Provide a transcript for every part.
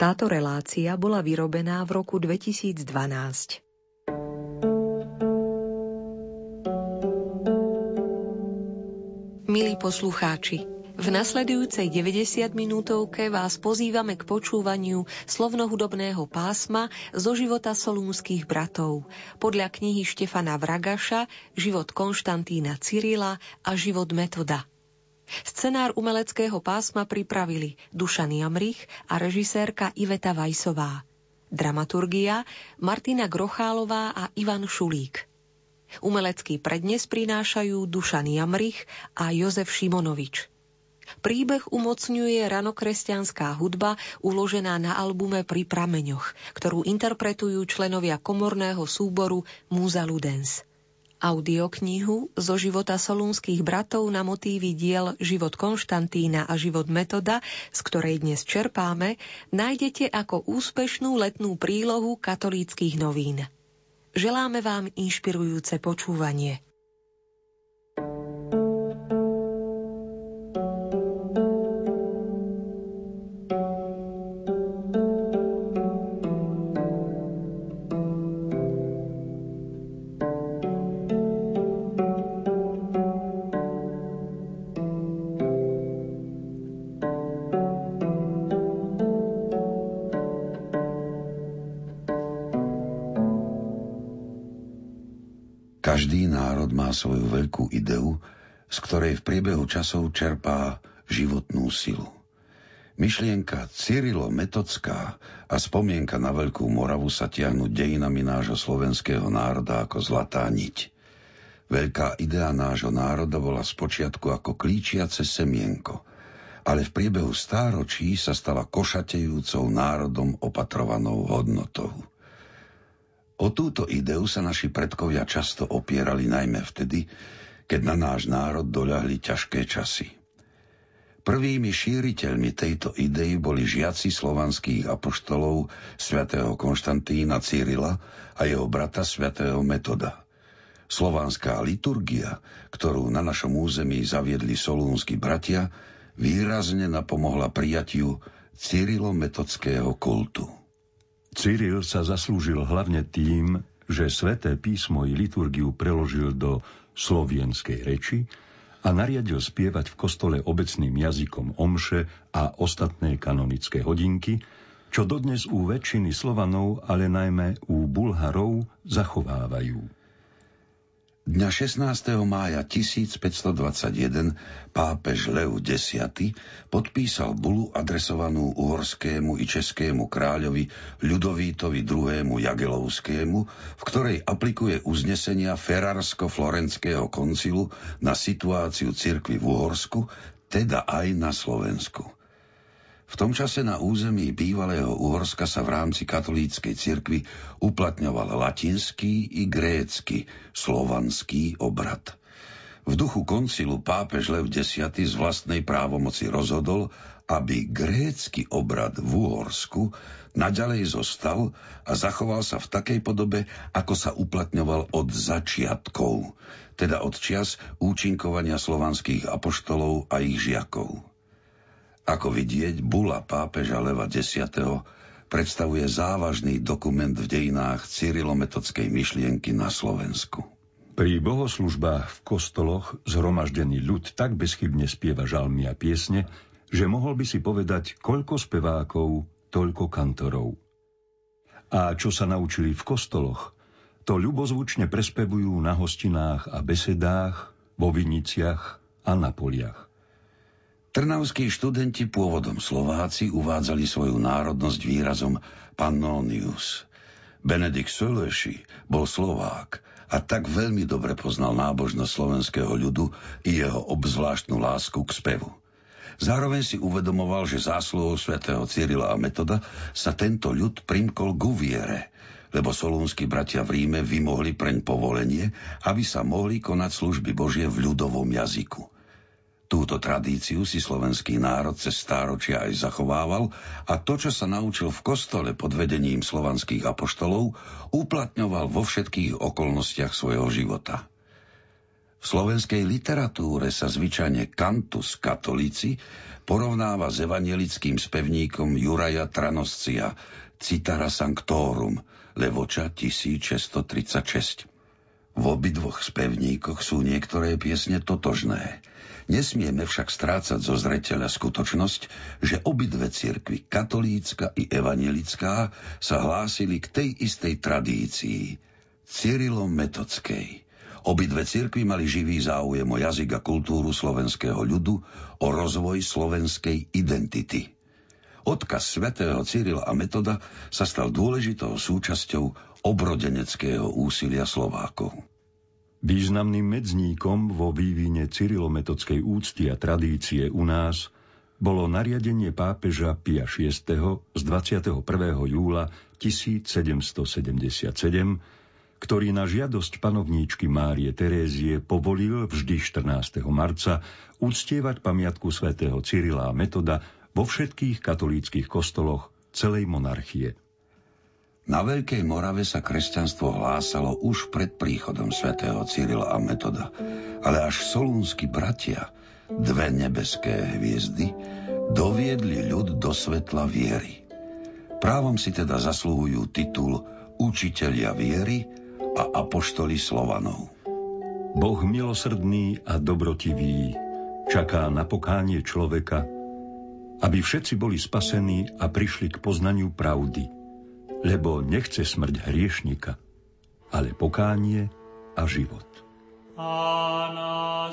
Táto relácia bola vyrobená v roku 2012. Milí poslucháči, v nasledujúcej 90 minútovke vás pozývame k počúvaniu slovnohudobného pásma zo života solúnskych bratov podľa knihy Štefana Vragaša Život Konštantína Cyrila a Život Metoda. Scenár umeleckého pásma pripravili Dušan Jamrich a režisérka Iveta Vajsová. Dramaturgia Martina Grochálová a Ivan Šulík. Umelecký prednes prinášajú Dušan Jamrich a Jozef Šimonovič. Príbeh umocňuje ranokresťanská hudba uložená na albume Pri prameňoch, ktorú interpretujú členovia komorného súboru Múza Ludens. Audioknihu zo života solúnskych bratov na motívy diel Život Konštantína a Život Metoda, z ktorej dnes čerpáme, nájdete ako úspešnú letnú prílohu katolíckých novín. Želáme vám inšpirujúce počúvanie. Veľkú ideu, z ktorej v priebehu časov čerpá životnú silu. Myšlienka Cyrilo Metocká a spomienka na Veľkú Moravu sa tiahnu dejinami nášho slovenského národa ako zlatá niť. Veľká idea nášho národa bola spočiatku ako klíčiace semienko, ale v priebehu stáročí sa stala košatejúcou národom opatrovanou hodnotou. O túto ideu sa naši predkovia často opierali najmä vtedy, keď na náš národ doľahli ťažké časy. Prvými šíriteľmi tejto idei boli žiaci slovanských apoštolov svätého Konštantína Cyrila a jeho brata svätého Metoda. Slovanská liturgia, ktorú na našom území zaviedli solúnsky bratia, výrazne napomohla prijatiu Cyrilo-metodského kultu. Cyril sa zaslúžil hlavne tým, že sveté písmo i liturgiu preložil do slovienskej reči a nariadil spievať v kostole obecným jazykom omše a ostatné kanonické hodinky, čo dodnes u väčšiny Slovanov, ale najmä u Bulharov zachovávajú. Dňa 16. mája 1521 pápež Leu X podpísal bulu adresovanú uhorskému i českému kráľovi Ľudovítovi II. Jagelovskému, v ktorej aplikuje uznesenia Ferrarsko-Florenského koncilu na situáciu cirkvy v Uhorsku, teda aj na Slovensku. V tom čase na území bývalého Uhorska sa v rámci katolíckej cirkvi uplatňoval latinský i grécky, slovanský obrad. V duchu koncilu pápež Lev X z vlastnej právomoci rozhodol, aby grécky obrad v Uhorsku naďalej zostal a zachoval sa v takej podobe, ako sa uplatňoval od začiatkov, teda od čias účinkovania slovanských apoštolov a ich žiakov. Ako vidieť, bula pápeža Leva X predstavuje závažný dokument v dejinách cyrilometodskej myšlienky na Slovensku. Pri bohoslužbách v kostoloch zhromaždený ľud tak bezchybne spieva žalmy a piesne, že mohol by si povedať, koľko spevákov, toľko kantorov. A čo sa naučili v kostoloch, to ľubozvučne prespevujú na hostinách a besedách, vo viniciach a na poliach. Trnavskí študenti pôvodom Slováci uvádzali svoju národnosť výrazom Pannonius. Benedikt Sölöši bol Slovák a tak veľmi dobre poznal nábožnosť slovenského ľudu i jeho obzvláštnu lásku k spevu. Zároveň si uvedomoval, že zásluhou svätého Cyrila a Metoda sa tento ľud primkol k uviere, lebo solúnsky bratia v Ríme vymohli preň povolenie, aby sa mohli konať služby Božie v ľudovom jazyku. Túto tradíciu si slovenský národ cez stáročia aj zachovával a to, čo sa naučil v kostole pod vedením slovanských apoštolov, uplatňoval vo všetkých okolnostiach svojho života. V slovenskej literatúre sa zvyčajne kantus katolíci porovnáva s evangelickým spevníkom Juraja Tranoscia Citara Sanctorum Levoča 1636. V obidvoch spevníkoch sú niektoré piesne totožné. Nesmieme však strácať zo zreteľa skutočnosť, že obidve cirkvy, katolícka i evanielická, sa hlásili k tej istej tradícii, Cyrilom Metodskej. Obidve cirkvy mali živý záujem o jazyk a kultúru slovenského ľudu, o rozvoj slovenskej identity. Odkaz svätého Cyrila a Metoda sa stal dôležitou súčasťou obrodeneckého úsilia Slovákov. Významným medzníkom vo vývine cyrilometodskej úcty a tradície u nás bolo nariadenie pápeža Pia VI z 21. júla 1777, ktorý na žiadosť panovníčky Márie Terézie povolil vždy 14. marca uctievať pamiatku svätého Cyrila a Metoda vo všetkých katolíckých kostoloch celej monarchie. Na Veľkej Morave sa kresťanstvo hlásalo už pred príchodom svätého Cyrila a Metoda, ale až solúnsky bratia, dve nebeské hviezdy, doviedli ľud do svetla viery. Právom si teda zaslúhujú titul učitelia viery a apoštoli Slovanov. Boh milosrdný a dobrotivý čaká na pokánie človeka, aby všetci boli spasení a prišli k poznaniu pravdy – lebo nechce smrť hriešnika, ale pokánie a život. Anastasios,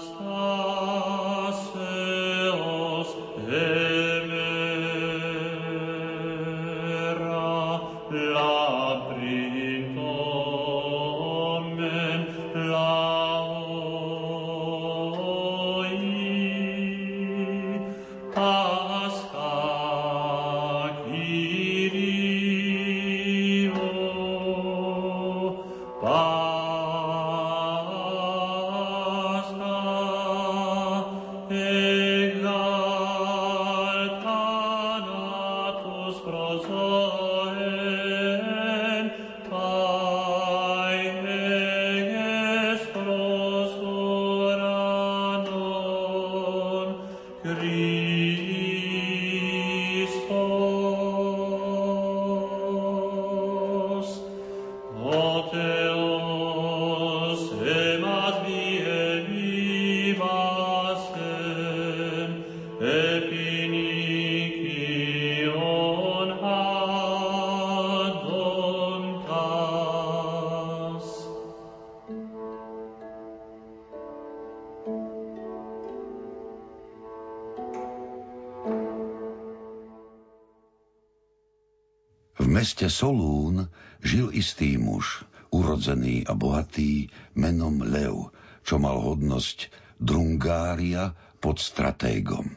meste Solún žil istý muž, urodzený a bohatý, menom Lev, čo mal hodnosť Drungária pod stratégom.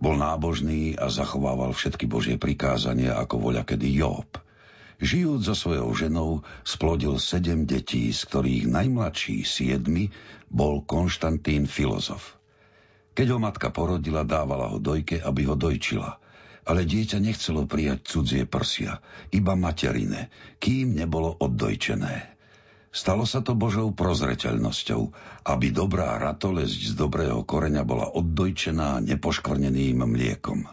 Bol nábožný a zachovával všetky božie prikázania ako voľa kedy Job. Žijúc so svojou ženou, splodil sedem detí, z ktorých najmladší siedmy bol Konštantín filozof. Keď ho matka porodila, dávala ho dojke, aby ho dojčila – ale dieťa nechcelo prijať cudzie prsia, iba materine, kým nebolo oddojčené. Stalo sa to Božou prozreteľnosťou, aby dobrá ratolesť z dobrého koreňa bola oddojčená nepoškvrneným mliekom.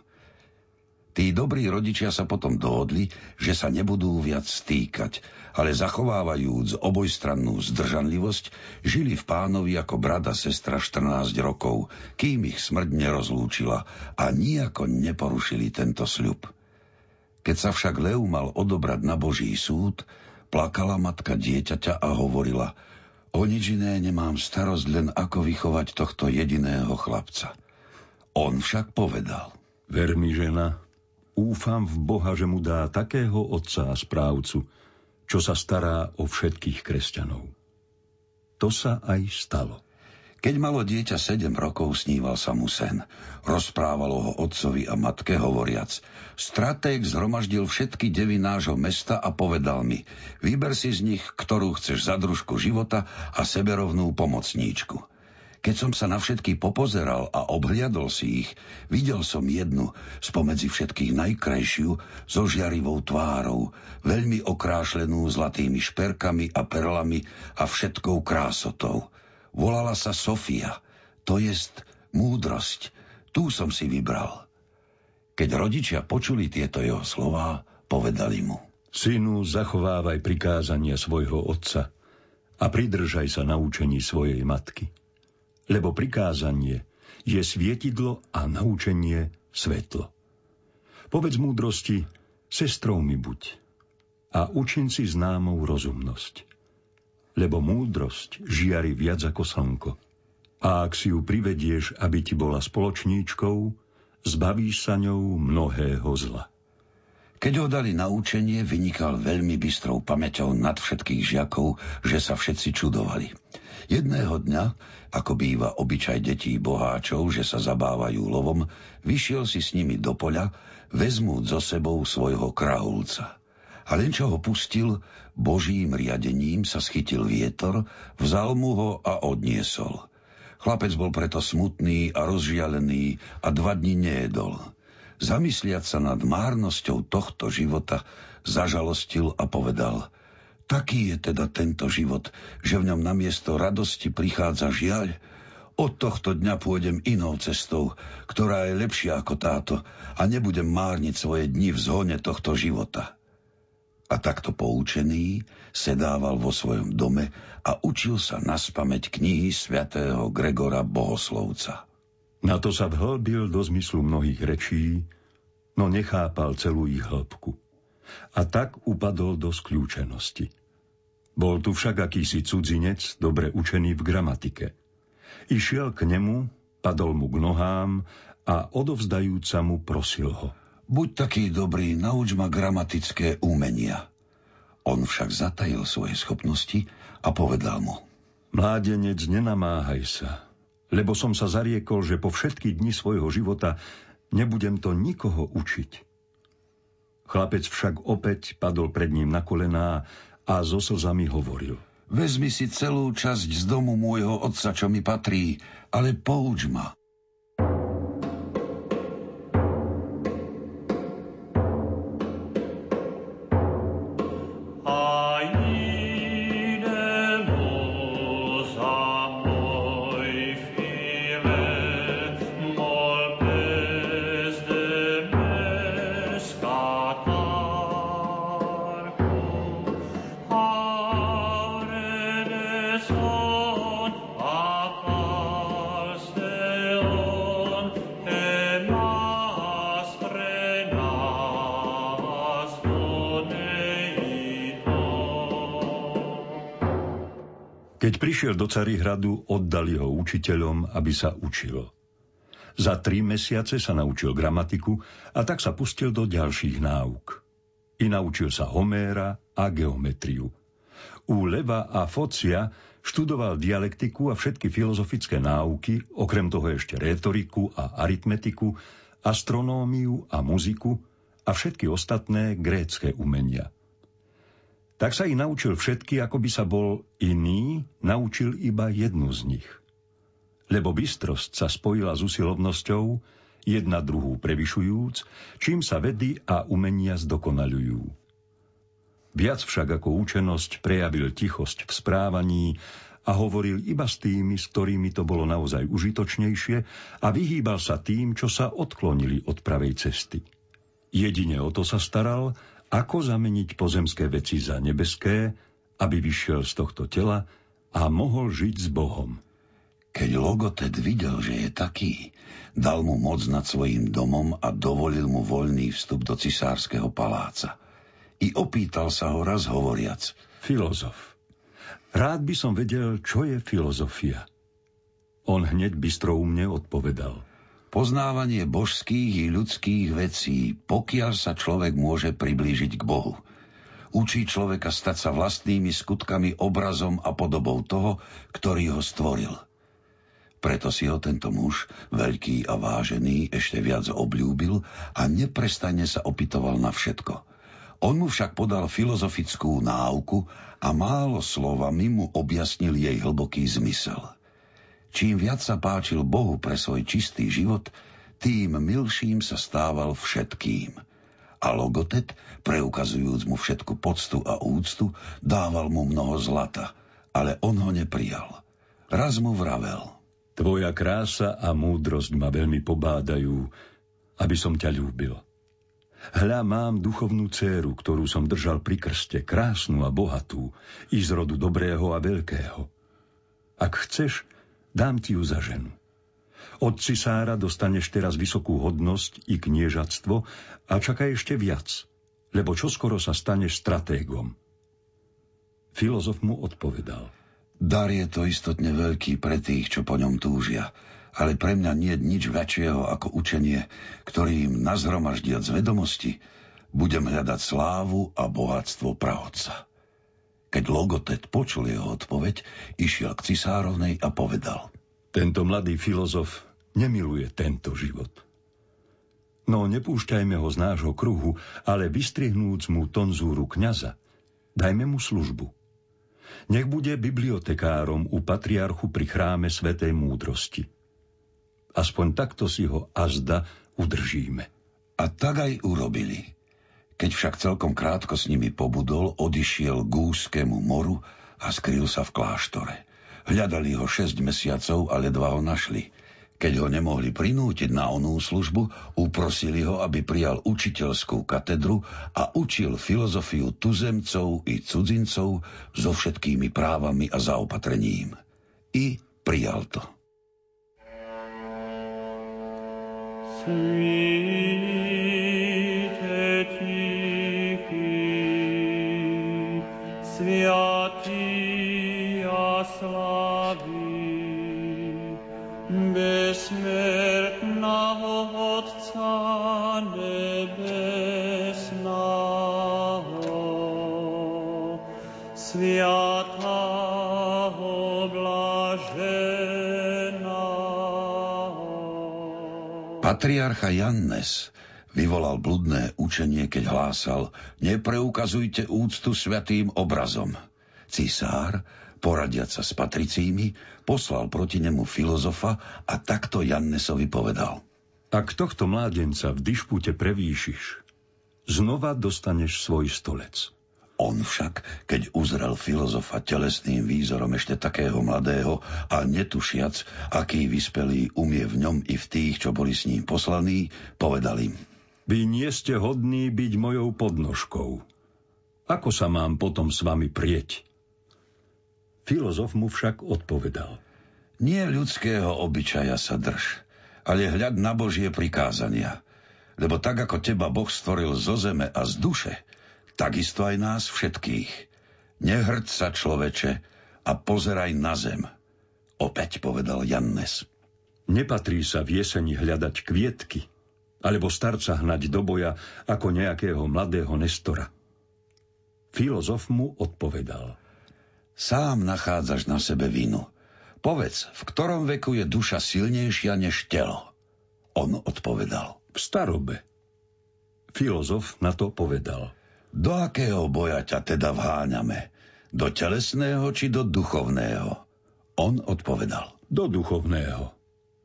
Tí dobrí rodičia sa potom dohodli, že sa nebudú viac stýkať, ale zachovávajúc obojstrannú zdržanlivosť, žili v pánovi ako brada sestra 14 rokov, kým ich smrť nerozlúčila a nijako neporušili tento sľub. Keď sa však Leu mal odobrať na Boží súd, plakala matka dieťaťa a hovorila O nič iné nemám starosť len ako vychovať tohto jediného chlapca. On však povedal Ver mi, žena, Úfam v Boha, že mu dá takého otca a správcu, čo sa stará o všetkých kresťanov. To sa aj stalo. Keď malo dieťa sedem rokov, sníval sa mu sen. Rozprávalo ho otcovi a matke hovoriac. Stratég zhromaždil všetky devy nášho mesta a povedal mi, vyber si z nich, ktorú chceš za družku života a seberovnú pomocníčku. Keď som sa na všetky popozeral a obhliadol si ich, videl som jednu spomedzi všetkých najkrajšiu so žiarivou tvárou, veľmi okrášlenú zlatými šperkami a perlami a všetkou krásotou. Volala sa Sofia, to jest múdrosť. Tu som si vybral. Keď rodičia počuli tieto jeho slová, povedali mu. Synu, zachovávaj prikázania svojho otca a pridržaj sa naučení svojej matky. Lebo prikázanie je svietidlo a naučenie svetlo. Povedz múdrosti, sestrou mi buď a učin si známou rozumnosť. Lebo múdrosť žiari viac ako slnko. A ak si ju privedieš, aby ti bola spoločníčkou, zbavíš sa ňou mnohého zla. Keď ho dali na učenie, vynikal veľmi bystrou pamäťou nad všetkých žiakov, že sa všetci čudovali. Jedného dňa, ako býva obyčaj detí boháčov, že sa zabávajú lovom, vyšiel si s nimi do poľa, vezmúť so sebou svojho krahulca. A len čo ho pustil, božím riadením sa schytil vietor, vzal mu ho a odniesol. Chlapec bol preto smutný a rozžialený a dva dni nejedol. Zamysliať sa nad márnosťou tohto života, zažalostil a povedal Taký je teda tento život, že v ňom namiesto radosti prichádza žiaľ, od tohto dňa pôjdem inou cestou, ktorá je lepšia ako táto a nebudem márniť svoje dni v zhone tohto života. A takto poučený sedával vo svojom dome a učil sa naspameť knihy svätého Gregora Bohoslovca. Na to sa vhlbil do zmyslu mnohých rečí, no nechápal celú ich hĺbku. A tak upadol do skľúčenosti. Bol tu však akýsi cudzinec, dobre učený v gramatike. Išiel k nemu, padol mu k nohám a odovzdajúca mu prosil ho. Buď taký dobrý, nauč ma gramatické umenia. On však zatajil svoje schopnosti a povedal mu. Mládenec, nenamáhaj sa, lebo som sa zariekol, že po všetky dni svojho života nebudem to nikoho učiť. Chlapec však opäť padol pred ním na kolená a so slzami hovoril. Vezmi si celú časť z domu môjho otca, čo mi patrí, ale pouč ma. Carihradu, oddali ho učiteľom, aby sa učil. Za tri mesiace sa naučil gramatiku a tak sa pustil do ďalších náuk. I naučil sa Homéra a geometriu. U Leva a Focia študoval dialektiku a všetky filozofické náuky, okrem toho ešte rétoriku a aritmetiku, astronómiu a muziku a všetky ostatné grécké umenia – tak sa ich naučil všetky, ako by sa bol iný, naučil iba jednu z nich. Lebo bystrosť sa spojila s usilovnosťou, jedna druhú prevyšujúc, čím sa vedy a umenia zdokonalujú. Viac však ako účenosť prejavil tichosť v správaní a hovoril iba s tými, s ktorými to bolo naozaj užitočnejšie a vyhýbal sa tým, čo sa odklonili od pravej cesty. Jedine o to sa staral ako zameniť pozemské veci za nebeské, aby vyšiel z tohto tela a mohol žiť s Bohom. Keď Logotet videl, že je taký, dal mu moc nad svojim domom a dovolil mu voľný vstup do cisárskeho paláca. I opýtal sa ho raz hovoriac. Filozof. Rád by som vedel, čo je filozofia. On hneď bistroumne odpovedal – Poznávanie božských i ľudských vecí, pokiaľ sa človek môže priblížiť k Bohu. Učí človeka stať sa vlastnými skutkami obrazom a podobou toho, ktorý ho stvoril. Preto si ho tento muž, veľký a vážený, ešte viac obľúbil a neprestane sa opitoval na všetko. On mu však podal filozofickú náuku a málo slovami mu objasnil jej hlboký zmysel – Čím viac sa páčil Bohu pre svoj čistý život, tým milším sa stával všetkým. A Logotet, preukazujúc mu všetku poctu a úctu, dával mu mnoho zlata, ale on ho neprijal. Raz mu vravel. Tvoja krása a múdrosť ma veľmi pobádajú, aby som ťa ľúbil. Hľa mám duchovnú dceru, ktorú som držal pri krste, krásnu a bohatú, i z rodu dobrého a veľkého. Ak chceš, dám ti ju za ženu. Od cisára dostaneš teraz vysokú hodnosť i kniežatstvo a čakaj ešte viac, lebo čoskoro sa staneš stratégom. Filozof mu odpovedal. Dar je to istotne veľký pre tých, čo po ňom túžia, ale pre mňa nie je nič väčšieho ako učenie, ktorým nazhromaždiac vedomosti budem hľadať slávu a bohatstvo prahodca. Keď Logotet počul jeho odpoveď, išiel k cisárovnej a povedal. Tento mladý filozof nemiluje tento život. No nepúšťajme ho z nášho kruhu, ale vystrihnúc mu tonzúru kňaza, dajme mu službu. Nech bude bibliotekárom u patriarchu pri chráme Svetej múdrosti. Aspoň takto si ho azda udržíme. A tak aj urobili. Keď však celkom krátko s nimi pobudol, odišiel k úzkému moru a skryl sa v kláštore. Hľadali ho šesť mesiacov a ledva ho našli. Keď ho nemohli prinútiť na onú službu, uprosili ho, aby prijal učiteľskú katedru a učil filozofiu tuzemcov i cudzincov so všetkými právami a zaopatrením. I prijal to. Sviatý a slavý, besmrtného Otca nebesného, sviatého blaženého. Patriarcha Jannes vyvolal bludné učenie, keď hlásal Nepreukazujte úctu svetým obrazom. Cisár poradiať sa s patricími, poslal proti nemu filozofa a takto Jannesovi povedal. Ak tohto mládenca v dišpute prevýšiš, znova dostaneš svoj stolec. On však, keď uzrel filozofa telesným výzorom ešte takého mladého a netušiac, aký vyspelý umie v ňom i v tých, čo boli s ním poslaní, povedal im. Vy nie ste hodní byť mojou podnožkou. Ako sa mám potom s vami prieť? Filozof mu však odpovedal. Nie ľudského obyčaja sa drž, ale hľad na Božie prikázania. Lebo tak, ako teba Boh stvoril zo zeme a z duše, takisto aj nás všetkých. Nehrď sa, človeče, a pozeraj na zem. Opäť povedal Jannes. Nepatrí sa v jeseni hľadať kvietky, alebo starca hnať do boja ako nejakého mladého Nestora. Filozof mu odpovedal – Sám nachádzaš na sebe vinu. Povedz, v ktorom veku je duša silnejšia než telo? On odpovedal. V starobe. Filozof na to povedal. Do akého boja ťa teda vháňame? Do telesného či do duchovného? On odpovedal. Do duchovného.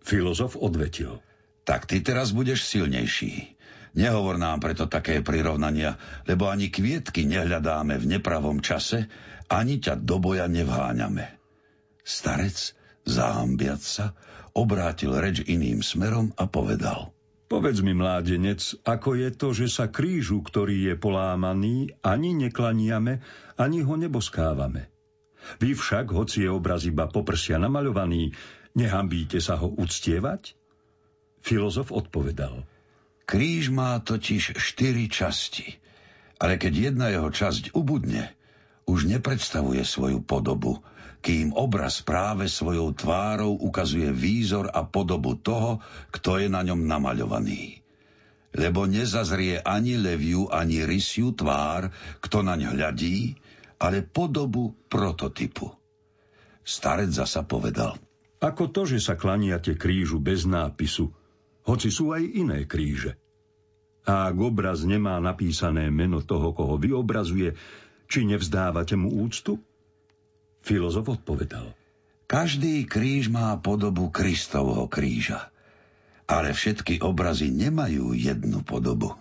Filozof odvetil. Tak ty teraz budeš silnejší. Nehovor nám preto také prirovnania, lebo ani kvietky nehľadáme v nepravom čase, ani ťa do boja nevháňame. Starec, zahambiac sa, obrátil reč iným smerom a povedal. Povedz mi, mládenec, ako je to, že sa krížu, ktorý je polámaný, ani neklaniame, ani ho neboskávame. Vy však, hoci je obraz iba poprsia namaľovaný, nehambíte sa ho uctievať? Filozof odpovedal. Kríž má totiž štyri časti, ale keď jedna jeho časť ubudne, už nepredstavuje svoju podobu, kým obraz práve svojou tvárou ukazuje výzor a podobu toho, kto je na ňom namaľovaný. Lebo nezazrie ani leviu, ani rysiu tvár, kto naň hľadí, ale podobu prototypu. Starec zasa povedal. Ako to, že sa klaniate krížu bez nápisu, hoci sú aj iné kríže. A ak obraz nemá napísané meno toho, koho vyobrazuje, či nevzdávate mu úctu? Filozof odpovedal. Každý kríž má podobu Kristovho kríža, ale všetky obrazy nemajú jednu podobu.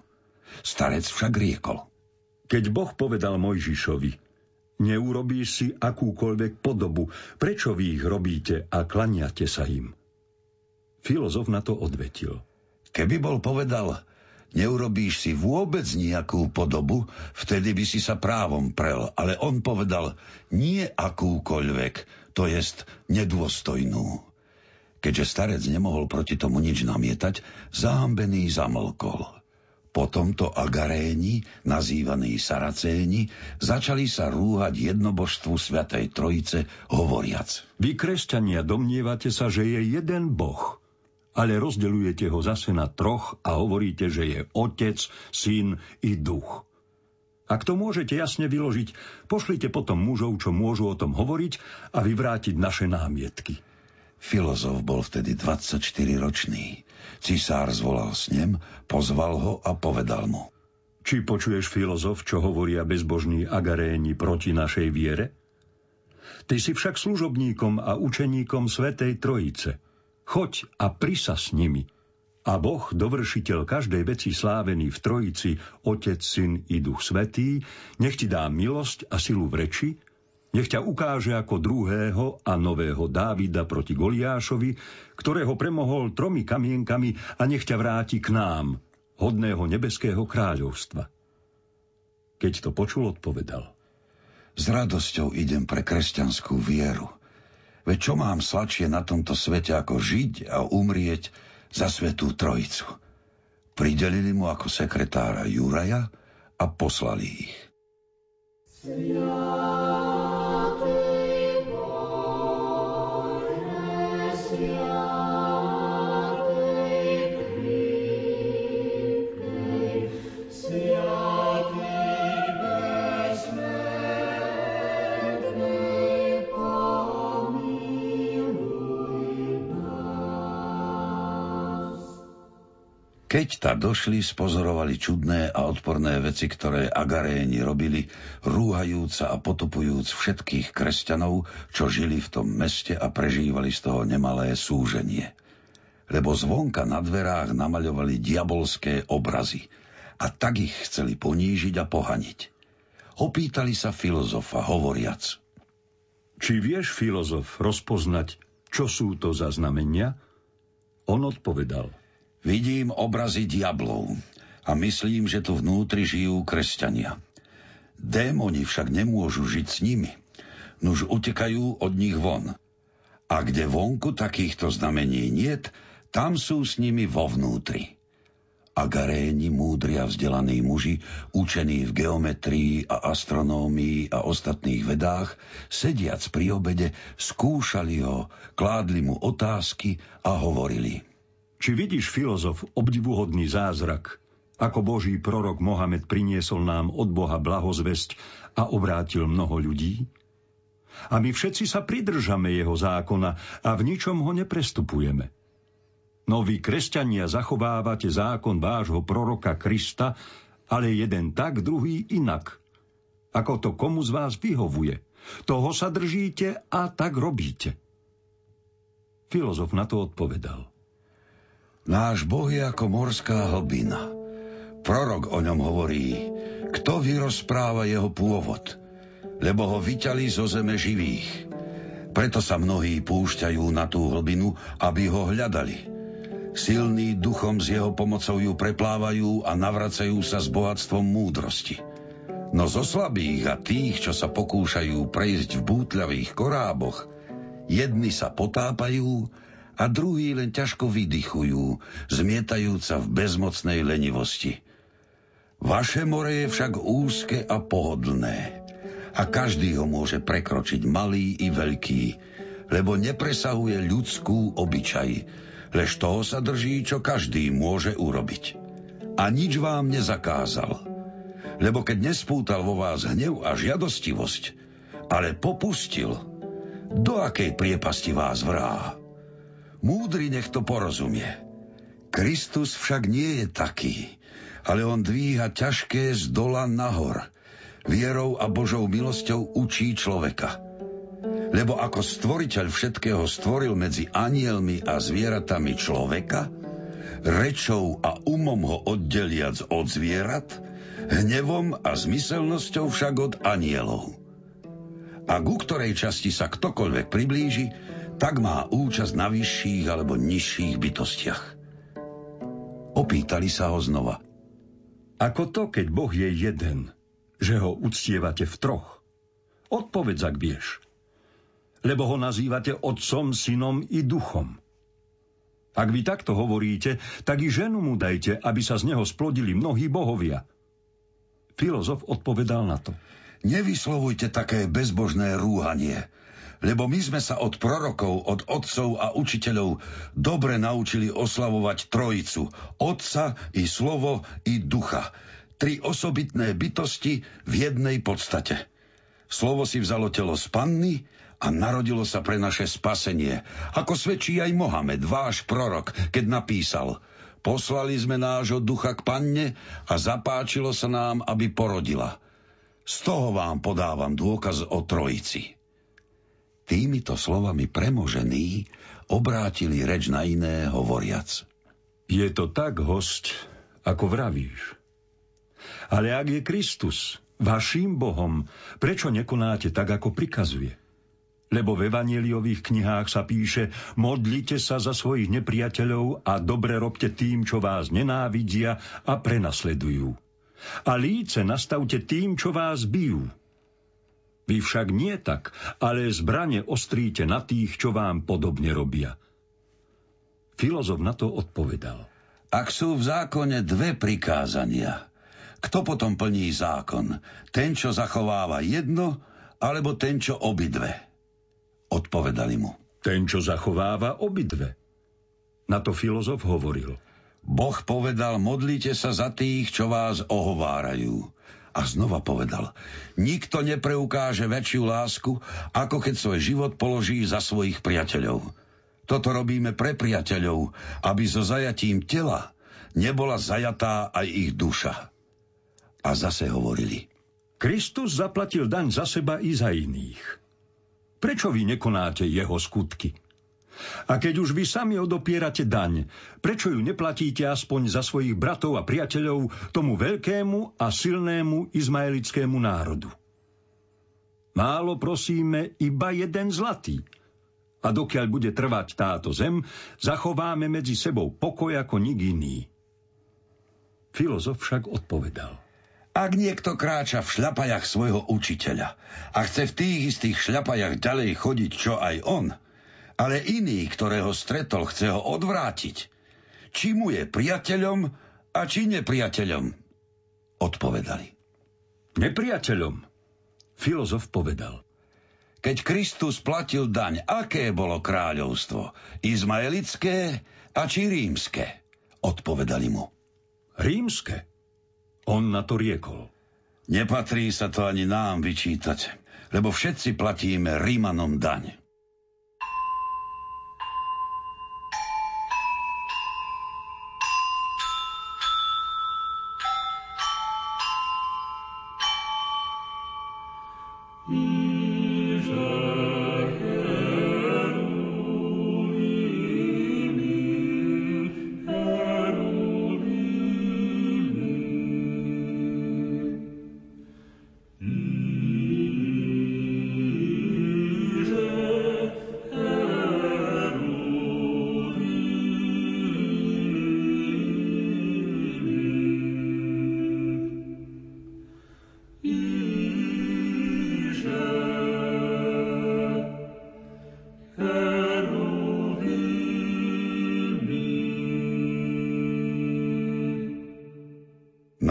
Starec však riekol. Keď Boh povedal Mojžišovi, Neurobíš si akúkoľvek podobu. Prečo vy ich robíte a klaniate sa im? Filozof na to odvetil. Keby bol povedal, neurobíš si vôbec nejakú podobu, vtedy by si sa právom prel. Ale on povedal, nie akúkoľvek, to jest nedôstojnú. Keďže starec nemohol proti tomu nič namietať, zahambený zamlkol. Potom to agaréni, nazývaní saracéni, začali sa rúhať jednobožstvu Svetej Trojice, hovoriac. Vy, kresťania, domnievate sa, že je jeden Boh, ale rozdeľujete ho zase na troch a hovoríte, že je Otec, Syn i Duch. Ak to môžete jasne vyložiť, pošlite potom mužov, čo môžu o tom hovoriť a vyvrátiť naše námietky. Filozof bol vtedy 24-ročný. Cisár zvolal s ním, pozval ho a povedal mu. Či počuješ, filozof, čo hovoria bezbožní agaréni proti našej viere? Ty si však služobníkom a učeníkom Svetej Trojice. Choď a prisa s nimi. A Boh, dovršiteľ každej veci slávený v Trojici, Otec, Syn i Duch Svetý, nech ti dá milosť a silu v reči, nech ťa ukáže ako druhého a nového Dávida proti Goliášovi, ktorého premohol tromi kamienkami a nech ťa vráti k nám, hodného nebeského kráľovstva. Keď to počul, odpovedal. S radosťou idem pre kresťanskú vieru. Veď čo mám sladšie na tomto svete ako žiť a umrieť za svetú trojicu? Pridelili mu ako sekretára Juraja a poslali ich. Yeah. Keď ta došli, spozorovali čudné a odporné veci, ktoré agaréni robili, rúhajúc a potopujúc všetkých kresťanov, čo žili v tom meste a prežívali z toho nemalé súženie. Lebo zvonka na dverách namaľovali diabolské obrazy a tak ich chceli ponížiť a pohaniť. Opýtali sa filozofa, hovoriac. Či vieš, filozof, rozpoznať, čo sú to za znamenia? On odpovedal – Vidím obrazy diablov a myslím, že tu vnútri žijú kresťania. Démoni však nemôžu žiť s nimi, nuž utekajú od nich von. A kde vonku takýchto znamení niet, tam sú s nimi vo vnútri. A garéni, múdri a vzdelaní muži, učení v geometrii a astronómii a ostatných vedách, sediac pri obede, skúšali ho, kládli mu otázky a hovorili – či vidíš, filozof, obdivuhodný zázrak, ako Boží prorok Mohamed priniesol nám od Boha blahozvesť a obrátil mnoho ľudí? A my všetci sa pridržame jeho zákona a v ničom ho neprestupujeme. No vy, kresťania, zachovávate zákon vášho proroka Krista, ale jeden tak, druhý inak. Ako to komu z vás vyhovuje. Toho sa držíte a tak robíte. Filozof na to odpovedal. Náš Boh je ako morská hlbina. Prorok o ňom hovorí, kto vyrozpráva jeho pôvod, lebo ho vyťali zo zeme živých. Preto sa mnohí púšťajú na tú hlbinu, aby ho hľadali. Silný duchom s jeho pomocou ju preplávajú a navracajú sa s bohatstvom múdrosti. No zo slabých a tých, čo sa pokúšajú prejsť v bútľavých koráboch, jedni sa potápajú, a druhí len ťažko vydychujú, zmietajúca v bezmocnej lenivosti. Vaše more je však úzke a pohodlné a každý ho môže prekročiť malý i veľký, lebo nepresahuje ľudskú obyčaj, lež toho sa drží, čo každý môže urobiť. A nič vám nezakázal, lebo keď nespútal vo vás hnev a žiadostivosť, ale popustil, do akej priepasti vás vrá. Múdry nech to porozumie. Kristus však nie je taký, ale on dvíha ťažké z dola nahor. Vierou a Božou milosťou učí človeka. Lebo ako stvoriteľ všetkého stvoril medzi anielmi a zvieratami človeka, rečou a umom ho oddeliac od zvierat, hnevom a zmyselnosťou však od anielov. a ku ktorej časti sa ktokoľvek priblíži, tak má účasť na vyšších alebo nižších bytostiach. Opýtali sa ho znova. Ako to, keď Boh je jeden, že ho uctievate v troch? Odpovedz, ak vieš. Lebo ho nazývate otcom, synom i duchom. Ak vy takto hovoríte, tak i ženu mu dajte, aby sa z neho splodili mnohí bohovia. Filozof odpovedal na to. Nevyslovujte také bezbožné rúhanie, lebo my sme sa od prorokov, od otcov a učiteľov dobre naučili oslavovať trojicu, otca i slovo i ducha, tri osobitné bytosti v jednej podstate. Slovo si vzalo telo z panny a narodilo sa pre naše spasenie, ako svedčí aj Mohamed, váš prorok, keď napísal Poslali sme nášho ducha k panne a zapáčilo sa nám, aby porodila. Z toho vám podávam dôkaz o trojici. Týmito slovami premožený obrátili reč na iné hovoriac. Je to tak, host, ako vravíš. Ale ak je Kristus vaším Bohom, prečo nekonáte tak, ako prikazuje? Lebo v evaneliových knihách sa píše modlite sa za svojich nepriateľov a dobre robte tým, čo vás nenávidia a prenasledujú. A líce nastavte tým, čo vás bijú vy však nie tak, ale zbrane ostríte na tých, čo vám podobne robia. Filozof na to odpovedal. Ak sú v zákone dve prikázania, kto potom plní zákon? Ten, čo zachováva jedno, alebo ten, čo obidve? Odpovedali mu. Ten, čo zachováva obidve. Na to filozof hovoril. Boh povedal, modlite sa za tých, čo vás ohovárajú. A znova povedal, nikto nepreukáže väčšiu lásku, ako keď svoj život položí za svojich priateľov. Toto robíme pre priateľov, aby so zajatím tela nebola zajatá aj ich duša. A zase hovorili. Kristus zaplatil daň za seba i za iných. Prečo vy nekonáte jeho skutky? A keď už vy sami odopierate daň, prečo ju neplatíte aspoň za svojich bratov a priateľov tomu veľkému a silnému izmaelickému národu? Málo prosíme iba jeden zlatý. A dokiaľ bude trvať táto zem, zachováme medzi sebou pokoj ako nik iný. Filozof však odpovedal. Ak niekto kráča v šľapajach svojho učiteľa a chce v tých istých šľapajach ďalej chodiť, čo aj on – ale iný, ktorého stretol, chce ho odvrátiť. Či mu je priateľom a či nepriateľom? Odpovedali. Nepriateľom, filozof povedal. Keď Kristus platil daň, aké bolo kráľovstvo? Izmaelické a či rímske? Odpovedali mu. Rímske? On na to riekol. Nepatrí sa to ani nám vyčítať, lebo všetci platíme Rímanom daň.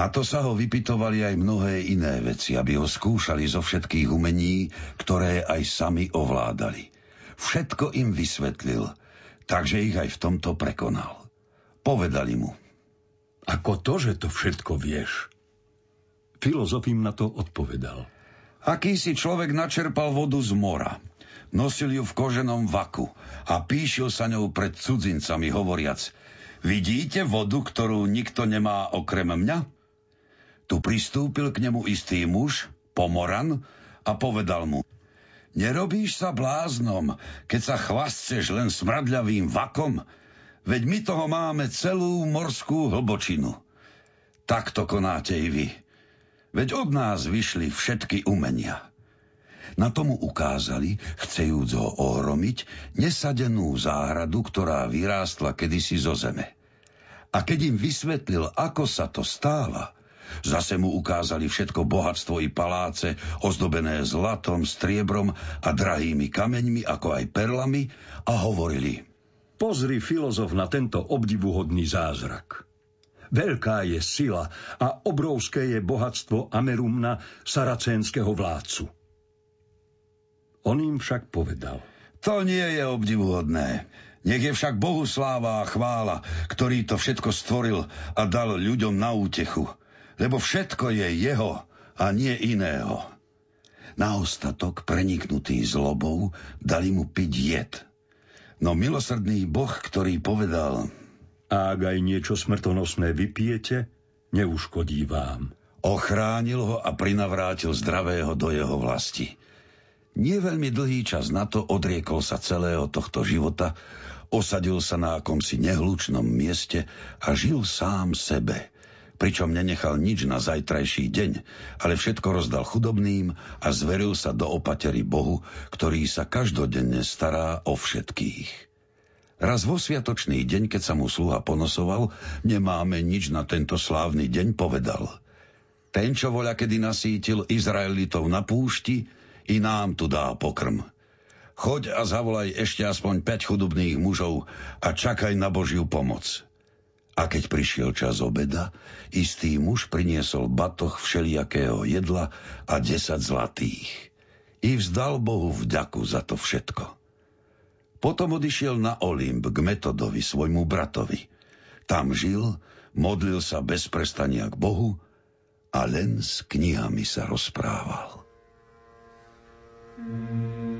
Na to sa ho vypitovali aj mnohé iné veci, aby ho skúšali zo všetkých umení, ktoré aj sami ovládali. Všetko im vysvetlil, takže ich aj v tomto prekonal. Povedali mu. Ako to, že to všetko vieš? Filozof im na to odpovedal. Aký si človek načerpal vodu z mora, nosil ju v koženom vaku a píšil sa ňou pred cudzincami, hovoriac Vidíte vodu, ktorú nikto nemá okrem mňa? Tu pristúpil k nemu istý muž, pomoran, a povedal mu, Nerobíš sa bláznom, keď sa chvastceš len smradľavým vakom, veď my toho máme celú morskú hlbočinu. Takto konáte i vy. Veď od nás vyšli všetky umenia. Na tomu ukázali, chcejúc ho ohromiť, nesadenú záhradu, ktorá vyrástla kedysi zo zeme. A keď im vysvetlil, ako sa to stáva, zase mu ukázali všetko bohatstvo i paláce, ozdobené zlatom, striebrom a drahými kameňmi, ako aj perlami, a hovorili Pozri, filozof, na tento obdivuhodný zázrak. Veľká je sila a obrovské je bohatstvo Amerumna, saracénskeho vládcu. On im však povedal. To nie je obdivuhodné. Nech je však Bohu sláva a chvála, ktorý to všetko stvoril a dal ľuďom na útechu. Lebo všetko je jeho a nie iného. Na ostatok, preniknutý zlobou, dali mu piť jed. No milosrdný Boh, ktorý povedal... A ak aj niečo smrtonosné vypijete, neuškodí vám. Ochránil ho a prinavrátil zdravého do jeho vlasti. Nie veľmi dlhý čas na to odriekol sa celého tohto života Osadil sa na akomsi nehlučnom mieste a žil sám sebe, pričom nenechal nič na zajtrajší deň, ale všetko rozdal chudobným a zveril sa do opatery Bohu, ktorý sa každodenne stará o všetkých. Raz vo sviatočný deň, keď sa mu sluha ponosoval, nemáme nič na tento slávny deň, povedal. Ten, čo voľa kedy nasítil Izraelitov na púšti, i nám tu dá pokrm. Choď a zavolaj ešte aspoň 5 chudobných mužov a čakaj na Božiu pomoc. A keď prišiel čas obeda, istý muž priniesol batoh všelijakého jedla a 10 zlatých. I vzdal Bohu vďaku za to všetko. Potom odišiel na Olymp k Metodovi, svojmu bratovi. Tam žil, modlil sa bez prestania k Bohu a len s knihami sa rozprával. Chváli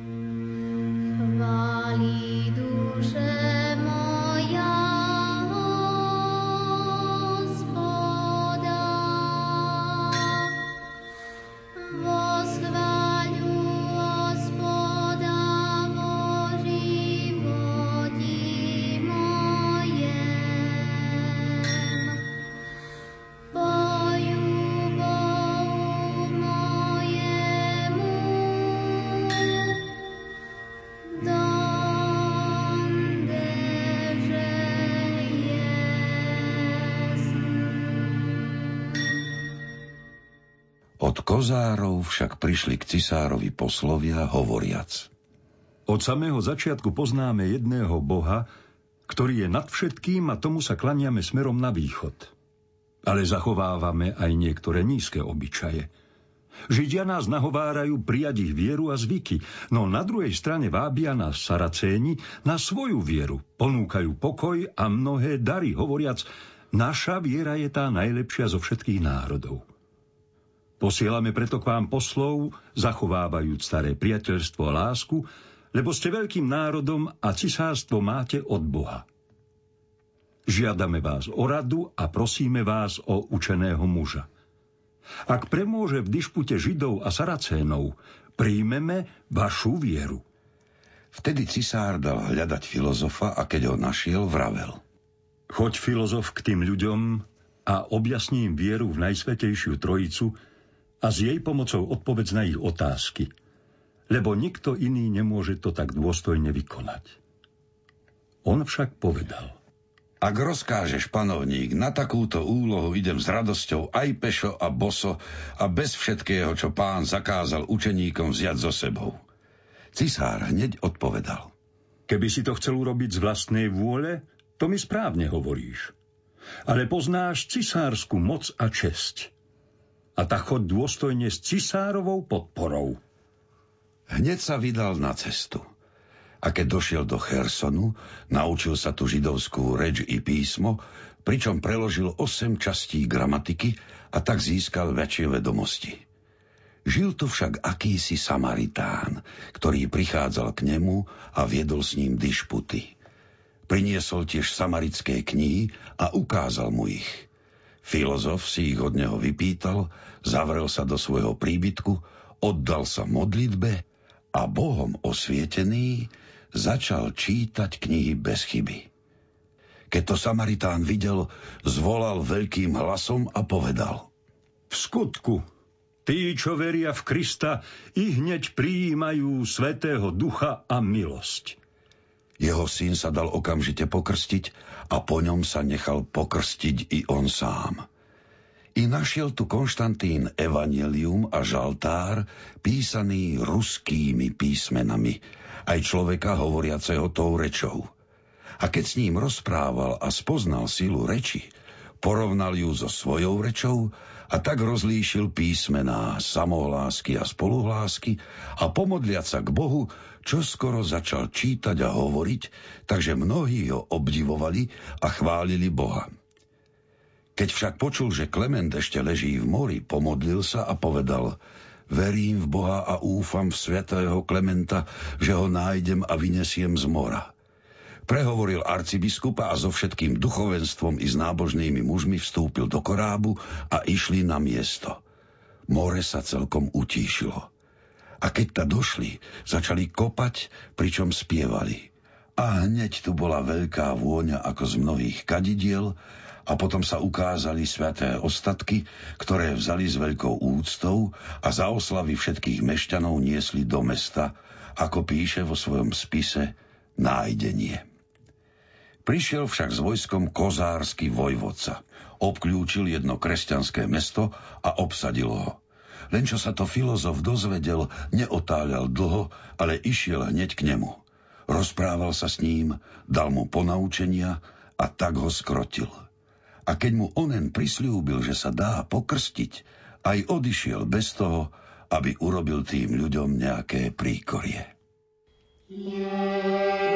Kozárov však prišli k cisárovi poslovia hovoriac. Od samého začiatku poznáme jedného boha, ktorý je nad všetkým a tomu sa klaniame smerom na východ. Ale zachovávame aj niektoré nízke obyčaje. Židia nás nahovárajú prijať ich vieru a zvyky, no na druhej strane vábia nás Saracéni na svoju vieru, ponúkajú pokoj a mnohé dary, hovoriac, naša viera je tá najlepšia zo všetkých národov. Posielame preto k vám poslov, zachovávajúc staré priateľstvo a lásku, lebo ste veľkým národom a cisárstvo máte od Boha. Žiadame vás o radu a prosíme vás o učeného muža. Ak premôže v dišpute Židov a Saracénov, príjmeme vašu vieru. Vtedy cisár dal hľadať filozofa a keď ho našiel, vravel. Choď filozof k tým ľuďom a objasním vieru v Najsvetejšiu Trojicu, a s jej pomocou odpovedz na ich otázky, lebo nikto iný nemôže to tak dôstojne vykonať. On však povedal. Ak rozkážeš, panovník, na takúto úlohu idem s radosťou aj pešo a boso a bez všetkého, čo pán zakázal učeníkom vziať so sebou. Cisár hneď odpovedal. Keby si to chcel urobiť z vlastnej vôle, to mi správne hovoríš. Ale poznáš cisársku moc a česť a tak chod dôstojne s cisárovou podporou. Hneď sa vydal na cestu. A keď došiel do Chersonu, naučil sa tu židovskú reč i písmo, pričom preložil osem častí gramatiky a tak získal väčšie vedomosti. Žil tu však akýsi Samaritán, ktorý prichádzal k nemu a viedol s ním dišputy. Priniesol tiež samarické knihy a ukázal mu ich – Filozof si ich od neho vypýtal, zavrel sa do svojho príbytku, oddal sa modlitbe a Bohom osvietený začal čítať knihy bez chyby. Keď to Samaritán videl, zvolal veľkým hlasom a povedal V skutku, Tí, čo veria v Krista, i hneď prijímajú Svetého Ducha a milosť. Jeho syn sa dal okamžite pokrstiť a po ňom sa nechal pokrstiť i on sám. I našiel tu Konštantín Evangelium a žaltár písaný ruskými písmenami, aj človeka hovoriaceho tou rečou. A keď s ním rozprával a spoznal silu reči, porovnal ju so svojou rečou a tak rozlíšil písmená samohlásky a spoluhlásky a pomodliať sa k Bohu, čo skoro začal čítať a hovoriť, takže mnohí ho obdivovali a chválili Boha. Keď však počul, že Klement ešte leží v mori, pomodlil sa a povedal Verím v Boha a úfam v svetého Klementa, že ho nájdem a vynesiem z mora. Prehovoril arcibiskupa a so všetkým duchovenstvom i s nábožnými mužmi vstúpil do korábu a išli na miesto. More sa celkom utíšilo. A keď ta došli, začali kopať, pričom spievali. A hneď tu bola veľká vôňa ako z mnohých kadidiel a potom sa ukázali sväté ostatky, ktoré vzali s veľkou úctou a za oslavy všetkých mešťanov niesli do mesta, ako píše vo svojom spise Nájdenie. Prišiel však s vojskom kozársky vojvodca. Obklúčil jedno kresťanské mesto a obsadil ho. Len čo sa to filozof dozvedel, neotáľal dlho, ale išiel hneď k nemu. Rozprával sa s ním, dal mu ponaučenia a tak ho skrotil. A keď mu onen prislúbil, že sa dá pokrstiť, aj odišiel bez toho, aby urobil tým ľuďom nejaké príkorie. Yeah.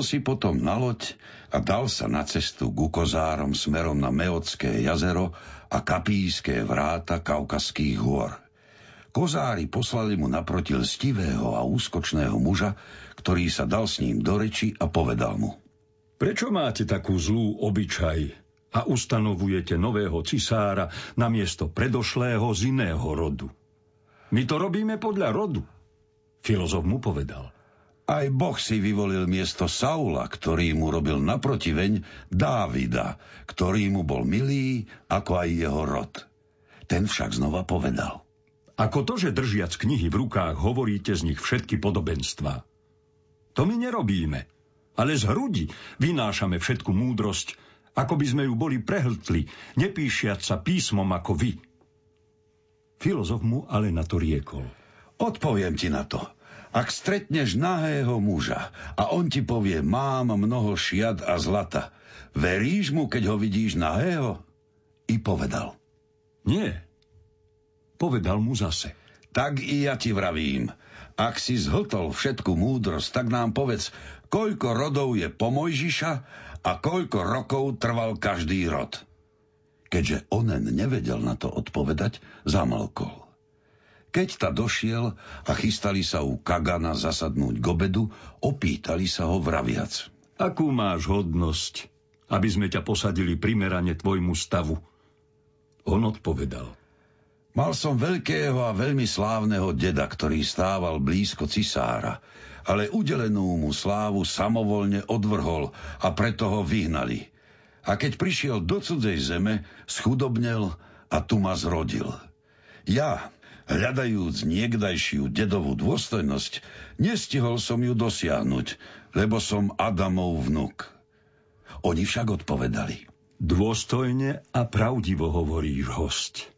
Sadol si potom na loď a dal sa na cestu k kozárom smerom na Meotské jazero a Kapíské vráta Kaukaských hôr. Kozári poslali mu naproti lstivého a úskočného muža, ktorý sa dal s ním do reči a povedal mu. Prečo máte takú zlú obyčaj a ustanovujete nového cisára na miesto predošlého z iného rodu? My to robíme podľa rodu. Filozof mu povedal – aj Boh si vyvolil miesto Saula, ktorý mu robil naprotiveň Dávida, ktorý mu bol milý, ako aj jeho rod. Ten však znova povedal. Ako to, že držiac knihy v rukách hovoríte z nich všetky podobenstva. To my nerobíme, ale z hrudi vynášame všetku múdrosť, ako by sme ju boli prehltli, nepíšiac sa písmom ako vy. Filozof mu ale na to riekol. Odpoviem ti na to. Ak stretneš nahého muža a on ti povie, mám mnoho šiat a zlata, veríš mu, keď ho vidíš nahého? I povedal. Nie. Povedal mu zase. Tak i ja ti vravím. Ak si zhltol všetku múdrosť, tak nám povedz, koľko rodov je po Mojžiša a koľko rokov trval každý rod. Keďže onen nevedel na to odpovedať, zamlkol. Keď ta došiel a chystali sa u Kagana zasadnúť k obedu, opýtali sa ho vraviac. Akú máš hodnosť, aby sme ťa posadili primerane tvojmu stavu? On odpovedal. Mal som veľkého a veľmi slávneho deda, ktorý stával blízko cisára, ale udelenú mu slávu samovolne odvrhol a preto ho vyhnali. A keď prišiel do cudzej zeme, schudobnel a tu ma zrodil. Ja, Hľadajúc niekdajšiu dedovú dôstojnosť, nestihol som ju dosiahnuť, lebo som Adamov vnuk. Oni však odpovedali. Dôstojne a pravdivo hovoríš, host.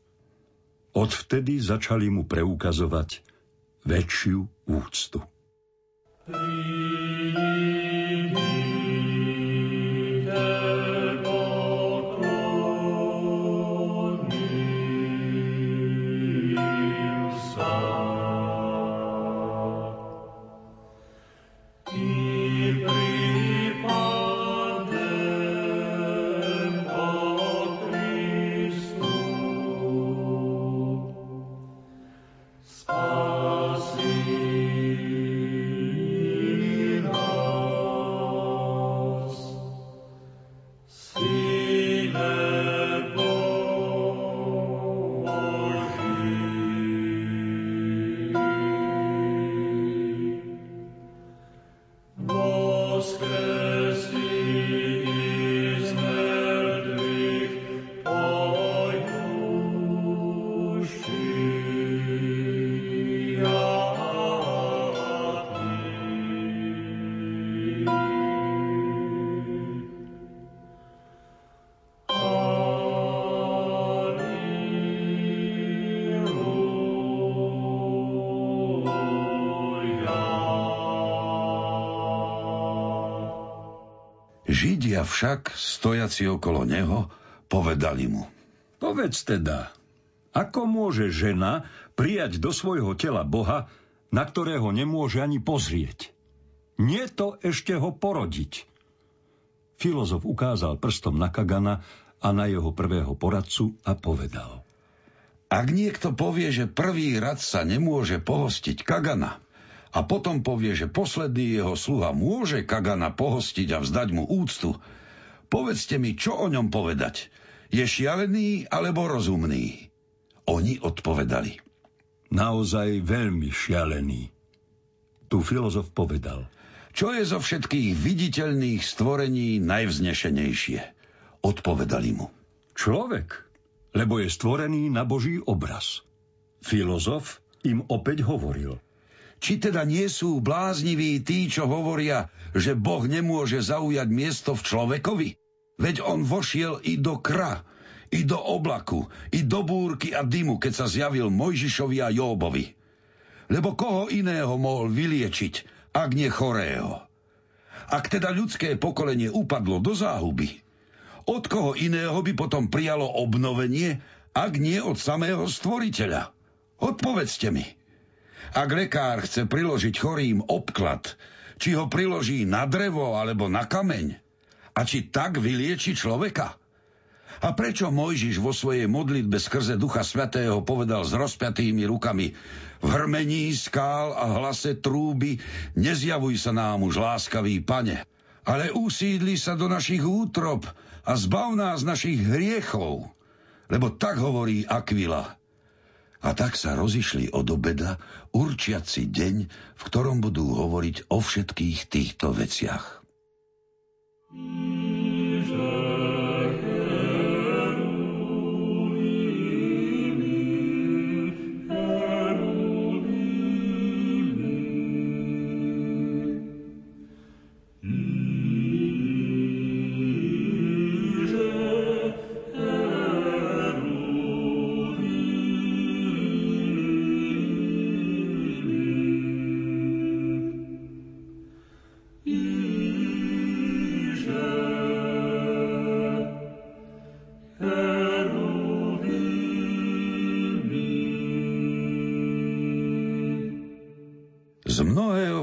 Odvtedy začali mu preukazovať väčšiu úctu. Židia však, stojaci okolo neho, povedali mu. Povedz teda, ako môže žena prijať do svojho tela Boha, na ktorého nemôže ani pozrieť? Nie to ešte ho porodiť. Filozof ukázal prstom na Kagana a na jeho prvého poradcu a povedal. Ak niekto povie, že prvý rad sa nemôže pohostiť Kagana, a potom povie, že posledný jeho sluha môže Kagana pohostiť a vzdať mu úctu, povedzte mi, čo o ňom povedať. Je šialený alebo rozumný? Oni odpovedali. Naozaj veľmi šialený. Tu filozof povedal. Čo je zo všetkých viditeľných stvorení najvznešenejšie? Odpovedali mu. Človek, lebo je stvorený na Boží obraz. Filozof im opäť hovoril – či teda nie sú blázniví tí, čo hovoria, že Boh nemôže zaujať miesto v človekovi? Veď on vošiel i do kra, i do oblaku, i do búrky a dymu, keď sa zjavil Mojžišovi a Jóbovi. Lebo koho iného mohol vyliečiť, ak nie chorého? Ak teda ľudské pokolenie upadlo do záhuby, od koho iného by potom prijalo obnovenie, ak nie od samého stvoriteľa? Odpovedzte mi. Ak lekár chce priložiť chorým obklad, či ho priloží na drevo alebo na kameň, a či tak vylieči človeka? A prečo Mojžiš vo svojej modlitbe skrze Ducha Svetého povedal s rozpiatými rukami v hrmení skál a hlase trúby nezjavuj sa nám už láskavý pane, ale usídli sa do našich útrob a zbav nás našich hriechov. Lebo tak hovorí Aquila. A tak sa rozišli od obeda, určiaci deň, v ktorom budú hovoriť o všetkých týchto veciach. Yeah.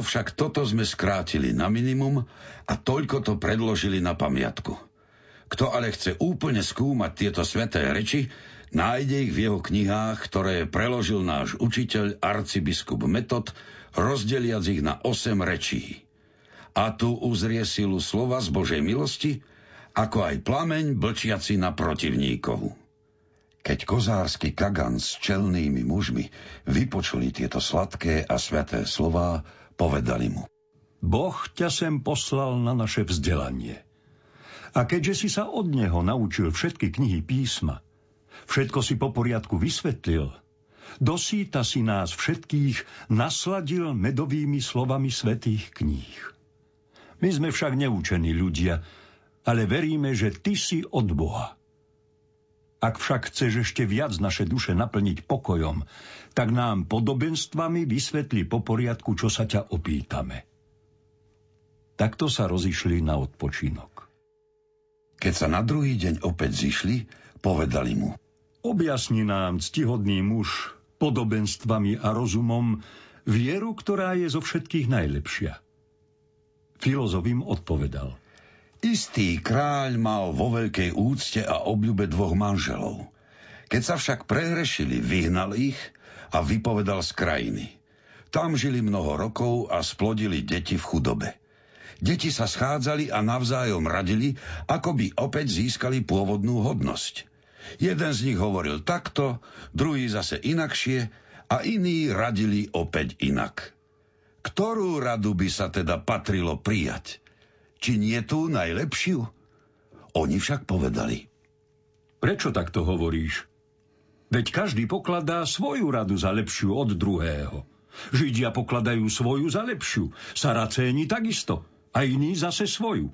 Však toto sme skrátili na minimum a toľko to predložili na pamiatku. Kto ale chce úplne skúmať tieto sveté reči, nájde ich v jeho knihách, ktoré preložil náš učiteľ arcibiskup Metod, rozdeliac ich na 8 rečí. A tu uzrie silu slova z Božej milosti, ako aj plameň blčiaci na protivníkovu. Keď kozársky Kagan s čelnými mužmi vypočuli tieto sladké a sveté slová, Povedali mu. Boh ťa sem poslal na naše vzdelanie. A keďže si sa od neho naučil všetky knihy písma, všetko si po poriadku vysvetlil, dosýta si nás všetkých nasladil medovými slovami svetých kníh. My sme však neúčení ľudia, ale veríme, že ty si od Boha. Ak však chceš ešte viac naše duše naplniť pokojom, tak nám podobenstvami vysvetli po poriadku, čo sa ťa opýtame. Takto sa rozišli na odpočinok. Keď sa na druhý deň opäť zišli, povedali mu. Objasni nám, ctihodný muž, podobenstvami a rozumom, vieru, ktorá je zo všetkých najlepšia. Filozof im odpovedal. Istý kráľ mal vo veľkej úcte a obľube dvoch manželov. Keď sa však prehrešili, vyhnal ich a vypovedal z krajiny. Tam žili mnoho rokov a splodili deti v chudobe. Deti sa schádzali a navzájom radili, ako by opäť získali pôvodnú hodnosť. Jeden z nich hovoril takto, druhý zase inakšie a iní radili opäť inak. Ktorú radu by sa teda patrilo prijať? Či nie tú najlepšiu? Oni však povedali. Prečo takto hovoríš? Veď každý pokladá svoju radu za lepšiu od druhého. Židia pokladajú svoju za lepšiu, Saracéni takisto a iní zase svoju.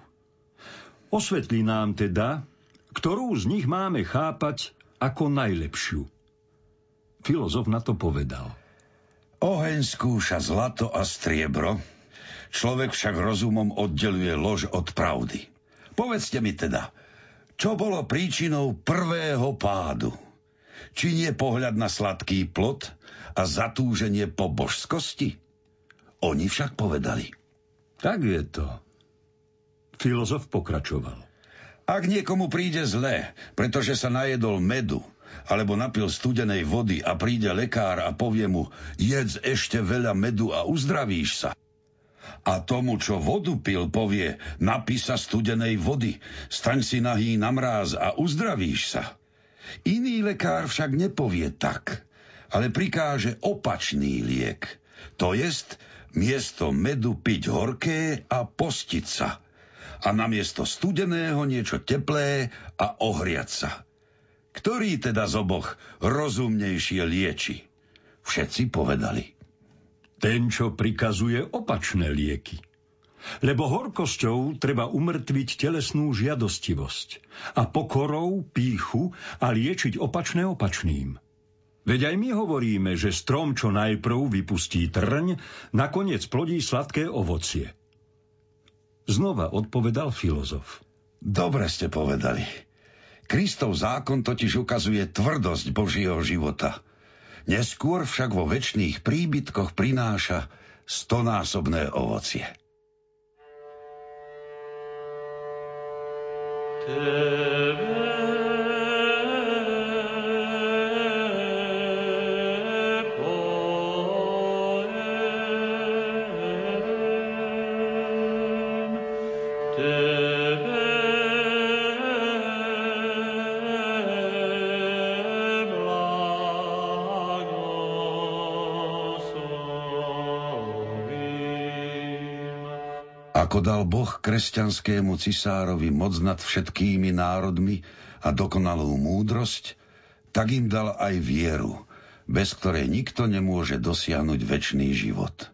Osvetlí nám teda, ktorú z nich máme chápať ako najlepšiu. Filozof na to povedal. Oheň skúša zlato a striebro, človek však rozumom oddeluje lož od pravdy. Povedzte mi teda, čo bolo príčinou prvého pádu? Či nie pohľad na sladký plod a zatúženie po božskosti? Oni však povedali – tak je to. Filozof pokračoval. Ak niekomu príde zle, pretože sa najedol medu, alebo napil studenej vody a príde lekár a povie mu, jedz ešte veľa medu a uzdravíš sa. A tomu, čo vodu pil, povie, napí sa studenej vody, staň si nahý na mráz a uzdravíš sa. Iný lekár však nepovie tak, ale prikáže opačný liek. To jest, miesto medu piť horké a postiť sa. A namiesto studeného niečo teplé a ohriať sa. Ktorý teda z oboch rozumnejšie lieči? Všetci povedali. Ten, čo prikazuje opačné lieky. Lebo horkosťou treba umrtviť telesnú žiadostivosť a pokorou píchu a liečiť opačné opačným. Veď aj my hovoríme, že strom, čo najprv vypustí trň, nakoniec plodí sladké ovocie. Znova odpovedal filozof. Dobre ste povedali. Kristov zákon totiž ukazuje tvrdosť Božieho života. Neskôr však vo väčšných príbytkoch prináša stonásobné ovocie. Tebe dal Boh kresťanskému cisárovi moc nad všetkými národmi a dokonalú múdrosť, tak im dal aj vieru, bez ktorej nikto nemôže dosiahnuť väčší život.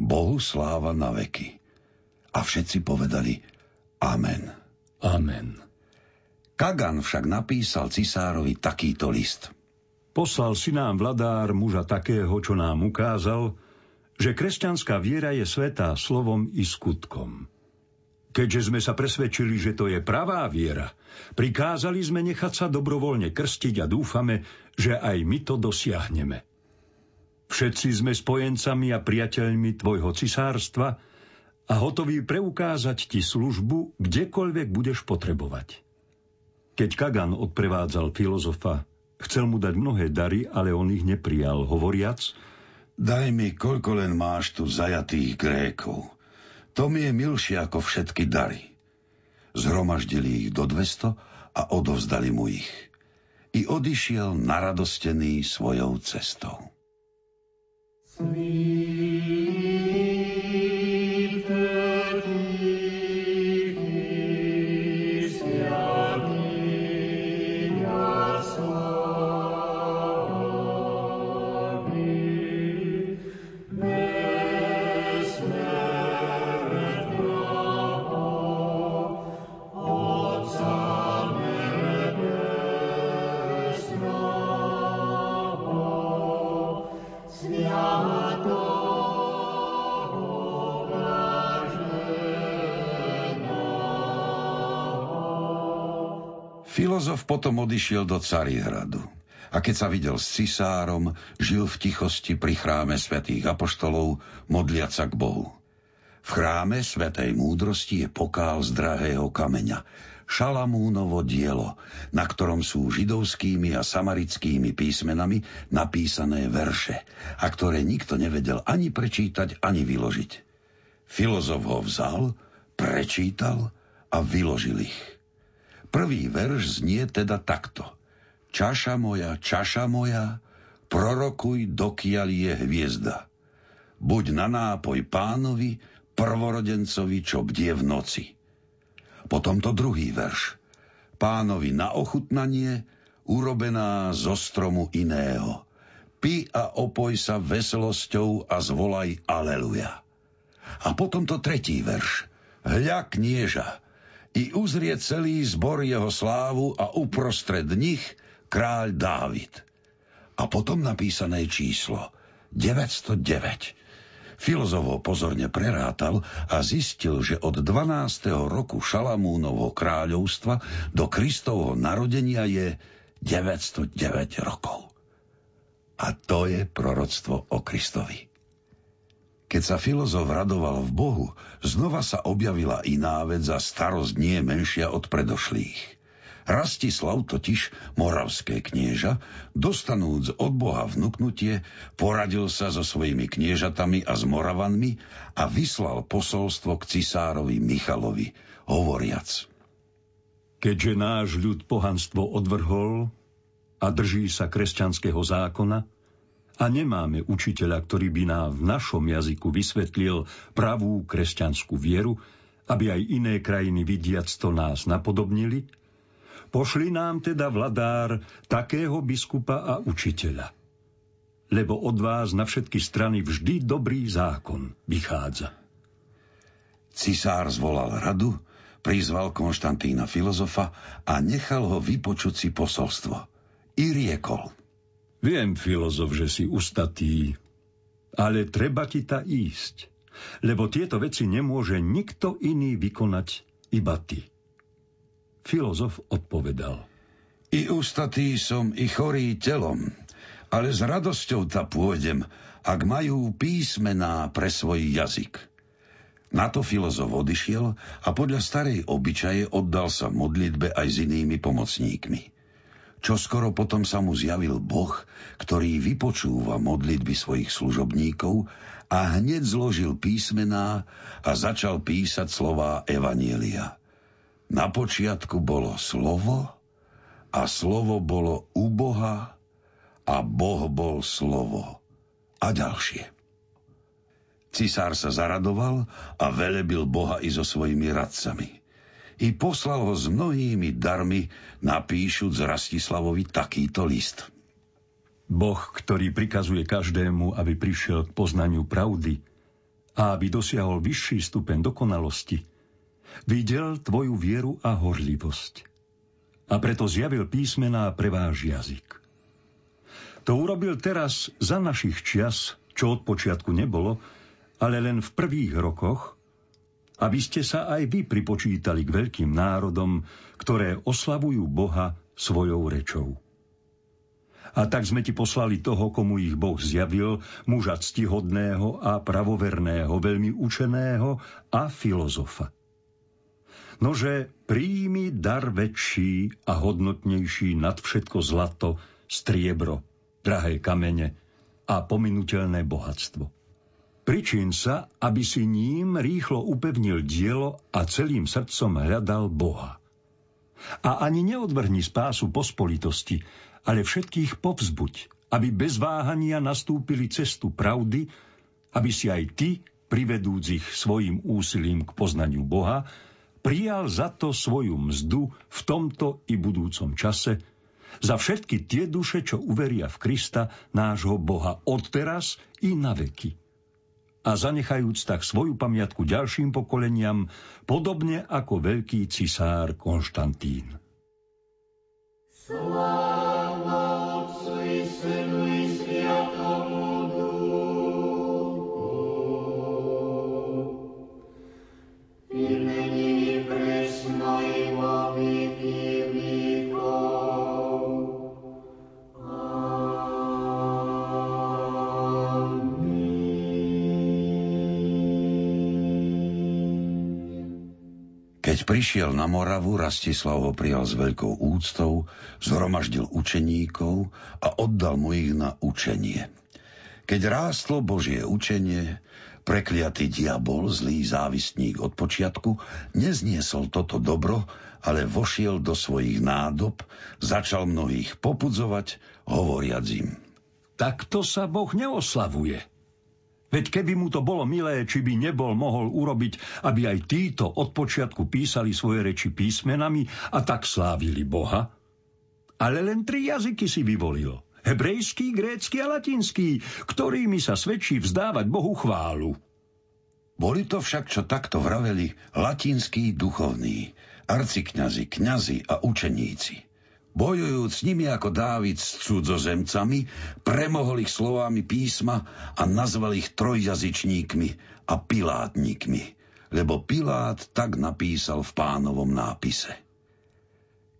Bohu sláva na veky. A všetci povedali Amen. Amen. Kagan však napísal cisárovi takýto list. Poslal si nám vladár muža takého, čo nám ukázal, že kresťanská viera je svetá slovom i skutkom. Keďže sme sa presvedčili, že to je pravá viera, prikázali sme nechať sa dobrovoľne krstiť a dúfame, že aj my to dosiahneme. Všetci sme spojencami a priateľmi tvojho cisárstva a hotoví preukázať ti službu, kdekoľvek budeš potrebovať. Keď Kagan odprevádzal filozofa, chcel mu dať mnohé dary, ale on ich neprijal, hovoriac – Daj mi, koľko len máš tu zajatých Grékov. To mi je milšie ako všetky dary. Zhromaždili ich do 200 a odovzdali mu ich. I odišiel naradostený svojou cestou. Sweet. Potom odišiel do Carihradu a keď sa videl s cisárom, žil v tichosti pri chráme svätých apoštolov, modliac sa k Bohu. V chráme svätej múdrosti je pokál z drahého kameňa, Šalamúnovo dielo, na ktorom sú židovskými a samarickými písmenami napísané verše, a ktoré nikto nevedel ani prečítať, ani vyložiť. Filozof ho vzal, prečítal a vyložil ich. Prvý verš znie teda takto. Čaša moja, čaša moja, prorokuj, dokiaľ je hviezda. Buď na nápoj pánovi, prvorodencovi, čo bdie v noci. Potom to druhý verš. Pánovi na ochutnanie, urobená zo stromu iného. Pi a opoj sa veselosťou a zvolaj Aleluja. A potom to tretí verš. Hľa knieža, i uzrie celý zbor jeho slávu a uprostred nich kráľ Dávid. A potom napísané číslo 909 Filozof ho pozorne prerátal a zistil, že od 12. roku Šalamúnovho kráľovstva do Kristovho narodenia je 909 rokov. A to je proroctvo o Kristovi. Keď sa filozof radoval v Bohu, znova sa objavila iná vec a starosť nie menšia od predošlých. Rastislav totiž, moravské knieža, dostanúc od Boha vnúknutie, poradil sa so svojimi kniežatami a s Moravanmi a vyslal posolstvo k cisárovi Michalovi, hovoriac. Keďže náš ľud pohanstvo odvrhol a drží sa kresťanského zákona, a nemáme učiteľa, ktorý by nám v našom jazyku vysvetlil pravú kresťanskú vieru, aby aj iné krajiny vidiac to nás napodobnili, Pošli nám teda vladár takého biskupa a učiteľa. Lebo od vás na všetky strany vždy dobrý zákon vychádza. Cisár zvolal radu, prizval Konštantína filozofa a nechal ho vypočuť si posolstvo. I riekol. Viem, filozof, že si ustatý, ale treba ti ta ísť, lebo tieto veci nemôže nikto iný vykonať, iba ty. Filozof odpovedal. I ústatý som, i chorý telom, ale s radosťou ta pôjdem, ak majú písmená pre svoj jazyk. Na to filozof odišiel a podľa starej obyčaje oddal sa modlitbe aj s inými pomocníkmi. Čo skoro potom sa mu zjavil Boh, ktorý vypočúva modlitby svojich služobníkov a hneď zložil písmená a začal písať slová Evanielia. Na počiatku bolo slovo a slovo bolo u Boha a Boh bol slovo. A ďalšie. Cisár sa zaradoval a velebil Boha i so svojimi radcami. I poslal ho s mnohými darmi, napíšuť z Rastislavovi takýto list. Boh, ktorý prikazuje každému, aby prišiel k poznaniu pravdy a aby dosiahol vyšší stupeň dokonalosti – Videl tvoju vieru a horlivosť. A preto zjavil písmená pre váš jazyk. To urobil teraz za našich čias, čo od počiatku nebolo, ale len v prvých rokoch, aby ste sa aj vy pripočítali k veľkým národom, ktoré oslavujú Boha svojou rečou. A tak sme ti poslali toho, komu ich Boh zjavil, muža ctihodného a pravoverného, veľmi učeného a filozofa nože príjmi dar väčší a hodnotnejší nad všetko zlato, striebro, drahé kamene a pominutelné bohatstvo. Pričín sa, aby si ním rýchlo upevnil dielo a celým srdcom hľadal Boha. A ani neodvrhni spásu pospolitosti, ale všetkých povzbuď, aby bez váhania nastúpili cestu pravdy, aby si aj ty, privedúc ich svojim úsilím k poznaniu Boha, prijal za to svoju mzdu v tomto i budúcom čase, za všetky tie duše, čo uveria v Krista, nášho Boha, odteraz i na veky. A zanechajúc tak svoju pamiatku ďalším pokoleniam, podobne ako veľký cisár Konštantín. Sláva prišiel na Moravu, Rastislav ho prijal s veľkou úctou, zhromaždil učeníkov a oddal mu ich na učenie. Keď rástlo Božie učenie, prekliatý diabol, zlý závistník od počiatku, nezniesol toto dobro, ale vošiel do svojich nádob, začal mnohých popudzovať, hovoriac im. Takto sa Boh neoslavuje. Veď keby mu to bolo milé, či by nebol mohol urobiť, aby aj títo od počiatku písali svoje reči písmenami a tak slávili Boha? Ale len tri jazyky si vyvolil. Hebrejský, grécky a latinský, ktorými sa svedčí vzdávať Bohu chválu. Boli to však, čo takto vraveli, latinskí duchovní, arcikňazi, kňazi a učeníci. Bojujúc s nimi ako Dávid s cudzozemcami, premohol ich slovami písma a nazval ich trojjazyčníkmi a pilátnikmi, lebo Pilát tak napísal v pánovom nápise.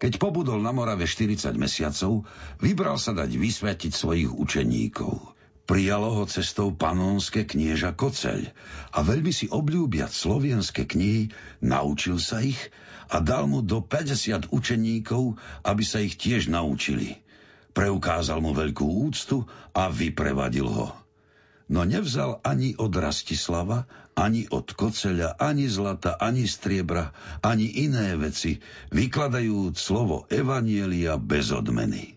Keď pobudol na Morave 40 mesiacov, vybral sa dať vysvetiť svojich učeníkov. Prijalo ho cestou panonské knieža Koceľ a veľmi si obľúbiať slovenské knihy, naučil sa ich a dal mu do 50 učeníkov, aby sa ich tiež naučili. Preukázal mu veľkú úctu a vyprevadil ho. No nevzal ani od Rastislava, ani od koceľa, ani zlata, ani striebra, ani iné veci, vykladajúc slovo Evanielia bez odmeny.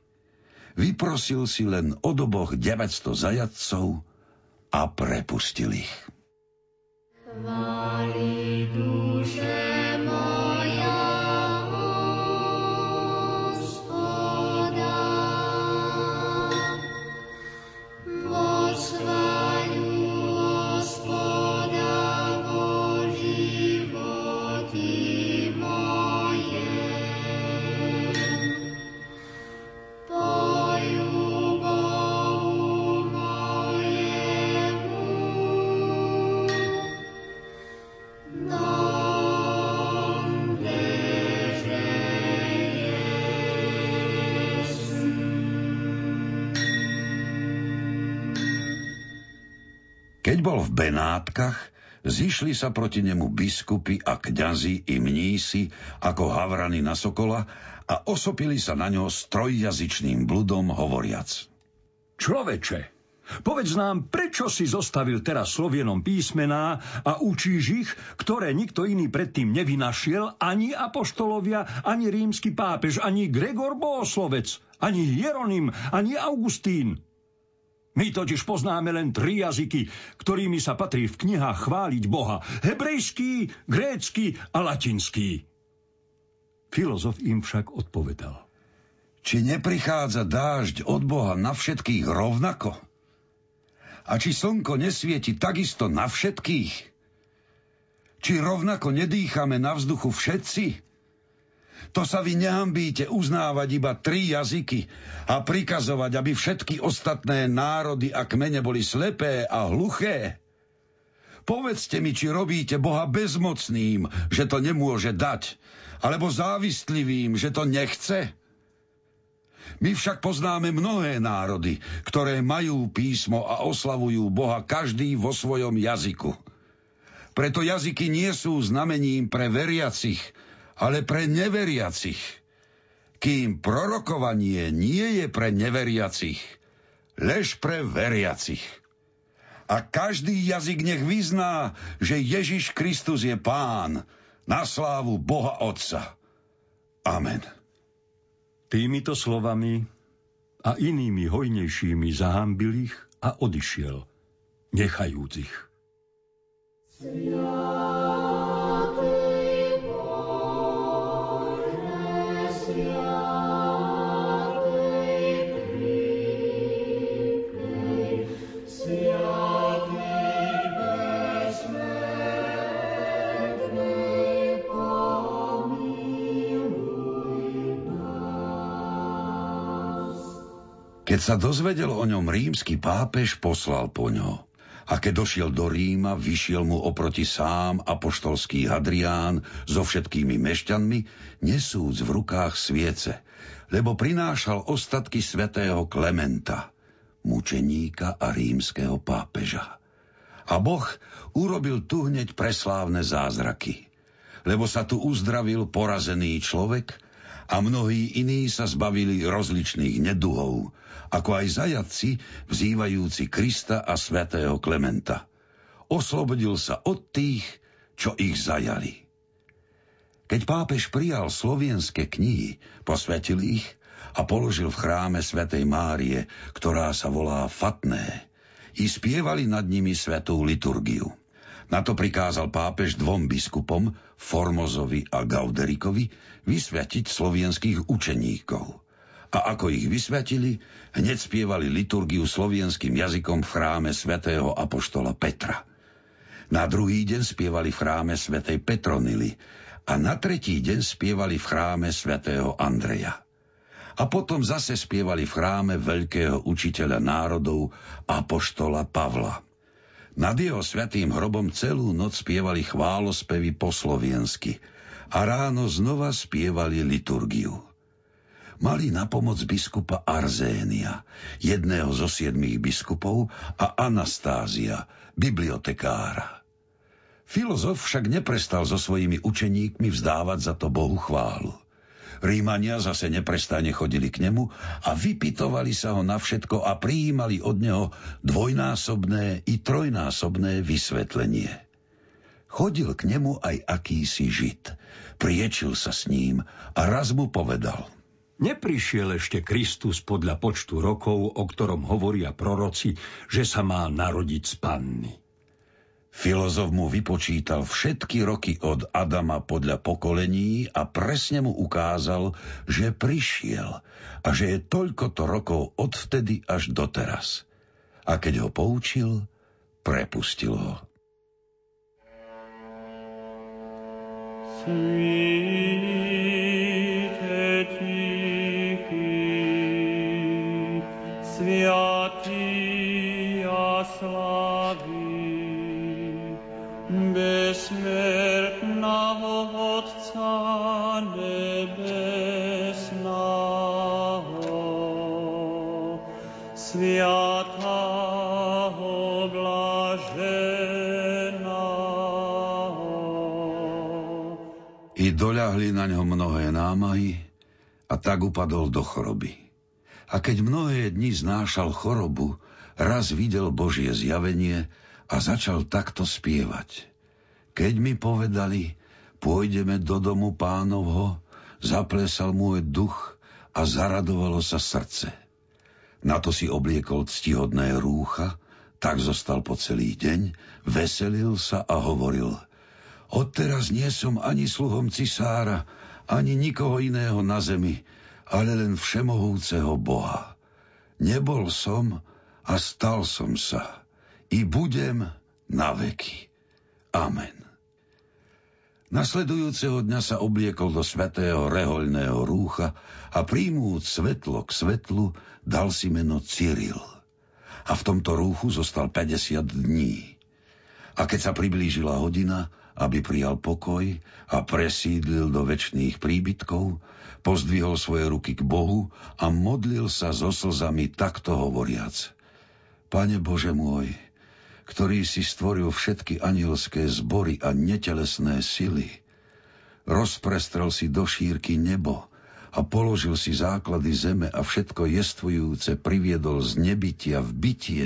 Vyprosil si len od oboch 900 zajadcov a prepustil ich. Chváli duše Keď bol v Benátkach, zišli sa proti nemu biskupy a kňazi i mnísi ako havrany na sokola a osopili sa na ňo s trojjazyčným bludom hovoriac. Človeče, povedz nám, prečo si zostavil teraz slovienom písmená a učíš ich, ktoré nikto iný predtým nevynašiel, ani apoštolovia, ani rímsky pápež, ani Gregor Bohoslovec, ani Hieronym, ani Augustín. My totiž poznáme len tri jazyky, ktorými sa patrí v knihách chváliť Boha. Hebrejský, grécky a latinský. Filozof im však odpovedal. Či neprichádza dážď od Boha na všetkých rovnako? A či slnko nesvieti takisto na všetkých? Či rovnako nedýchame na vzduchu všetci? To sa vy nehambíte uznávať iba tri jazyky a prikazovať, aby všetky ostatné národy a kmene boli slepé a hluché. Povedzte mi, či robíte Boha bezmocným, že to nemôže dať, alebo závistlivým, že to nechce. My však poznáme mnohé národy, ktoré majú písmo a oslavujú Boha každý vo svojom jazyku. Preto jazyky nie sú znamením pre veriacich, ale pre neveriacich. Kým prorokovanie nie je pre neveriacich, lež pre veriacich. A každý jazyk nech vyzná, že Ježiš Kristus je Pán na slávu Boha Otca. Amen. Týmito slovami a inými hojnejšími zahambil ich a odišiel, nechajúc ich. Keď sa dozvedel o ňom rímsky pápež, poslal po ňo. A keď došiel do Ríma, vyšiel mu oproti sám apoštolský Hadrián so všetkými mešťanmi, nesúc v rukách sviece, lebo prinášal ostatky svätého Klementa, mučeníka a rímskeho pápeža. A Boh urobil tu hneď preslávne zázraky. lebo sa tu uzdravil porazený človek a mnohí iní sa zbavili rozličných neduhov, ako aj zajatci vzývajúci Krista a svätého Klementa. Oslobodil sa od tých, čo ich zajali. Keď pápež prijal slovenské knihy, posvetil ich a položil v chráme svätej Márie, ktorá sa volá Fatné, i spievali nad nimi svetú liturgiu. Na to prikázal pápež dvom biskupom, Formozovi a Gauderikovi, vysvetiť slovenských učeníkov. A ako ich vysvetili, hneď spievali liturgiu slovenským jazykom v chráme svätého Apoštola Petra. Na druhý deň spievali v chráme svätej Petronily a na tretí deň spievali v chráme svätého Andreja. A potom zase spievali v chráme veľkého učiteľa národov Apoštola Pavla. Nad jeho svetým hrobom celú noc spievali chválospevy po sloviensky a ráno znova spievali liturgiu. Mali na pomoc biskupa Arzénia, jedného zo siedmých biskupov, a Anastázia, bibliotekára. Filozof však neprestal so svojimi učeníkmi vzdávať za to Bohu chválu. Rímania zase neprestane chodili k nemu a vypitovali sa ho na všetko a prijímali od neho dvojnásobné i trojnásobné vysvetlenie. Chodil k nemu aj akýsi žid. Priečil sa s ním a raz mu povedal – Neprišiel ešte Kristus podľa počtu rokov, o ktorom hovoria proroci, že sa má narodiť z panny. Filozof mu vypočítal všetky roky od Adama podľa pokolení a presne mu ukázal, že prišiel a že je toľkoto rokov odvtedy až doteraz. A keď ho poučil, prepustil ho. Sviatý doľahli na ňo mnohé námahy a tak upadol do choroby. A keď mnohé dni znášal chorobu, raz videl Božie zjavenie, a začal takto spievať. Keď mi povedali, pôjdeme do domu pánovho, zaplesal môj duch a zaradovalo sa srdce. Na to si obliekol ctihodné rúcha, tak zostal po celý deň, veselil sa a hovoril Odteraz nie som ani sluhom cisára, ani nikoho iného na zemi, ale len všemohúceho Boha. Nebol som a stal som sa i budem na veky. Amen. Nasledujúceho dňa sa obliekol do svetého rehoľného rúcha a príjmúc svetlo k svetlu dal si meno Cyril. A v tomto rúchu zostal 50 dní. A keď sa priblížila hodina, aby prijal pokoj a presídlil do väčšných príbytkov, pozdvihol svoje ruky k Bohu a modlil sa so slzami takto hovoriac. Pane Bože môj, ktorý si stvoril všetky anielské zbory a netelesné sily. Rozprestrel si do šírky nebo a položil si základy zeme a všetko jestvujúce priviedol z nebytia v bytie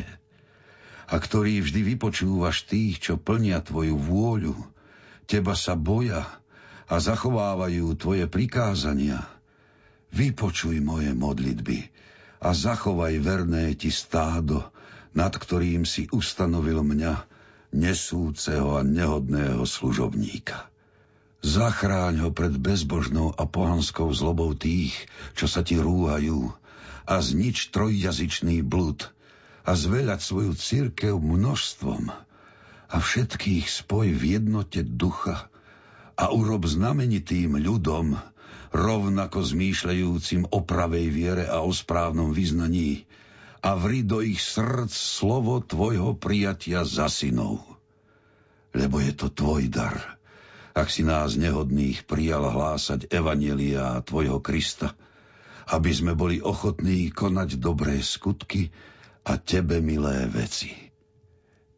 a ktorý vždy vypočúvaš tých, čo plnia tvoju vôľu, teba sa boja a zachovávajú tvoje prikázania. Vypočuj moje modlitby a zachovaj verné ti stádo, nad ktorým si ustanovil mňa, nesúceho a nehodného služobníka. Zachráň ho pred bezbožnou a pohanskou zlobou tých, čo sa ti rúhajú, a znič trojjazyčný blud a zveľať svoju církev množstvom a všetkých spoj v jednote ducha a urob znamenitým ľudom, rovnako zmýšľajúcim o pravej viere a o správnom vyznaní, a vri do ich srdc slovo tvojho prijatia za synov. Lebo je to tvoj dar, ak si nás nehodných prijal hlásať Evanelia tvojho Krista, aby sme boli ochotní konať dobré skutky a tebe milé veci.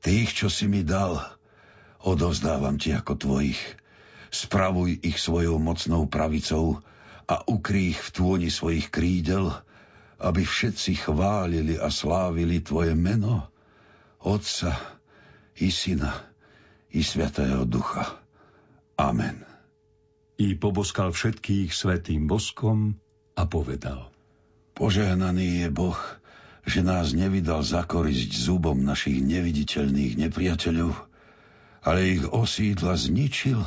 Tých, čo si mi dal, odovzdávam ti ako tvojich, Spravuj ich svojou mocnou pravicou a ukrých v tôni svojich krídel, aby všetci chválili a slávili Tvoje meno, Otca i Syna i Svetého Ducha. Amen. I poboskal všetkých svetým boskom a povedal. Požehnaný je Boh, že nás nevydal zakorisť zubom našich neviditeľných nepriateľov, ale ich osídla zničil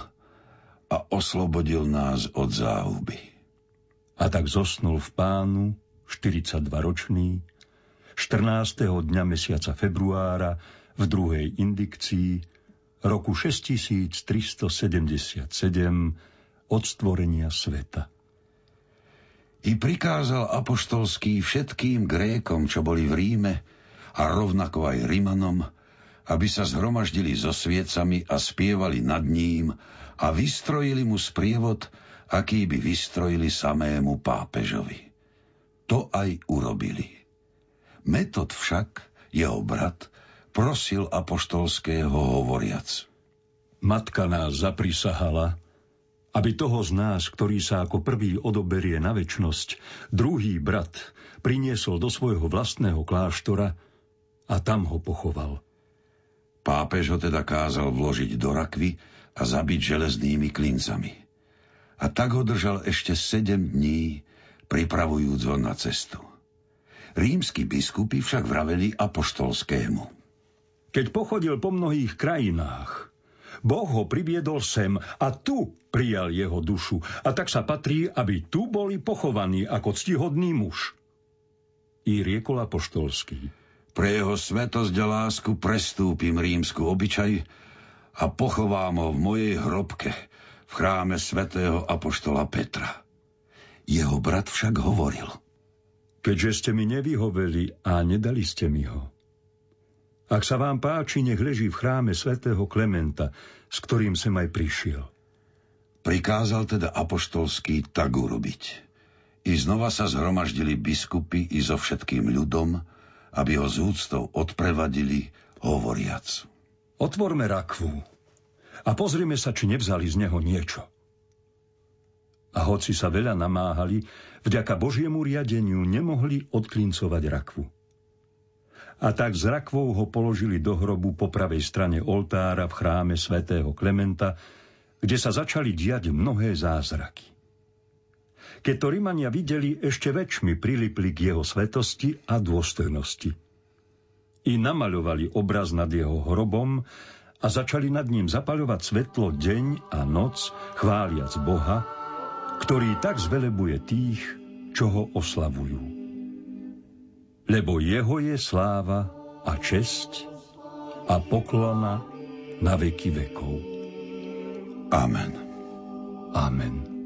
a oslobodil nás od záhuby. A tak zosnul v pánu 42-ročný, 14. dňa mesiaca februára v druhej indikcii roku 6377 od stvorenia sveta. I prikázal apoštolský všetkým Grékom, čo boli v Ríme, a rovnako aj Rimanom, aby sa zhromaždili so sviecami a spievali nad ním a vystrojili mu sprievod, aký by vystrojili samému pápežovi. To aj urobili. Metod však, jeho brat, prosil apoštolského hovoriac. Matka nás zaprisahala, aby toho z nás, ktorý sa ako prvý odoberie na väčnosť, druhý brat priniesol do svojho vlastného kláštora a tam ho pochoval. Pápež ho teda kázal vložiť do rakvy a zabiť železnými klincami. A tak ho držal ešte sedem dní, pripravujúc ho na cestu. Rímsky biskupy však vraveli apoštolskému. Keď pochodil po mnohých krajinách, Boh ho priviedol sem a tu prijal jeho dušu a tak sa patrí, aby tu boli pochovaní ako ctihodný muž. I riekol apoštolský. Pre jeho svetosť a lásku prestúpim rímsku obyčaj a pochovám ho v mojej hrobke v chráme svätého apoštola Petra. Jeho brat však hovoril. Keďže ste mi nevyhoveli a nedali ste mi ho, ak sa vám páči, nech leží v chráme svätého Klementa, s ktorým sem aj prišiel. Prikázal teda apoštolský tak urobiť. I znova sa zhromaždili biskupy i so všetkým ľudom, aby ho z úctou odprevadili, hovoriac. Otvorme rakvu a pozrime sa, či nevzali z neho niečo. A hoci sa veľa namáhali, vďaka Božiemu riadeniu nemohli odklincovať rakvu a tak s rakvou ho položili do hrobu po pravej strane oltára v chráme svätého Klementa, kde sa začali diať mnohé zázraky. Keď to Rimania videli, ešte väčšmi prilipli k jeho svetosti a dôstojnosti. I namaľovali obraz nad jeho hrobom a začali nad ním zapaľovať svetlo deň a noc, chváliac Boha, ktorý tak zvelebuje tých, čo ho oslavujú lebo jeho je sláva a česť a poklona na veky vekov. Amen. Amen.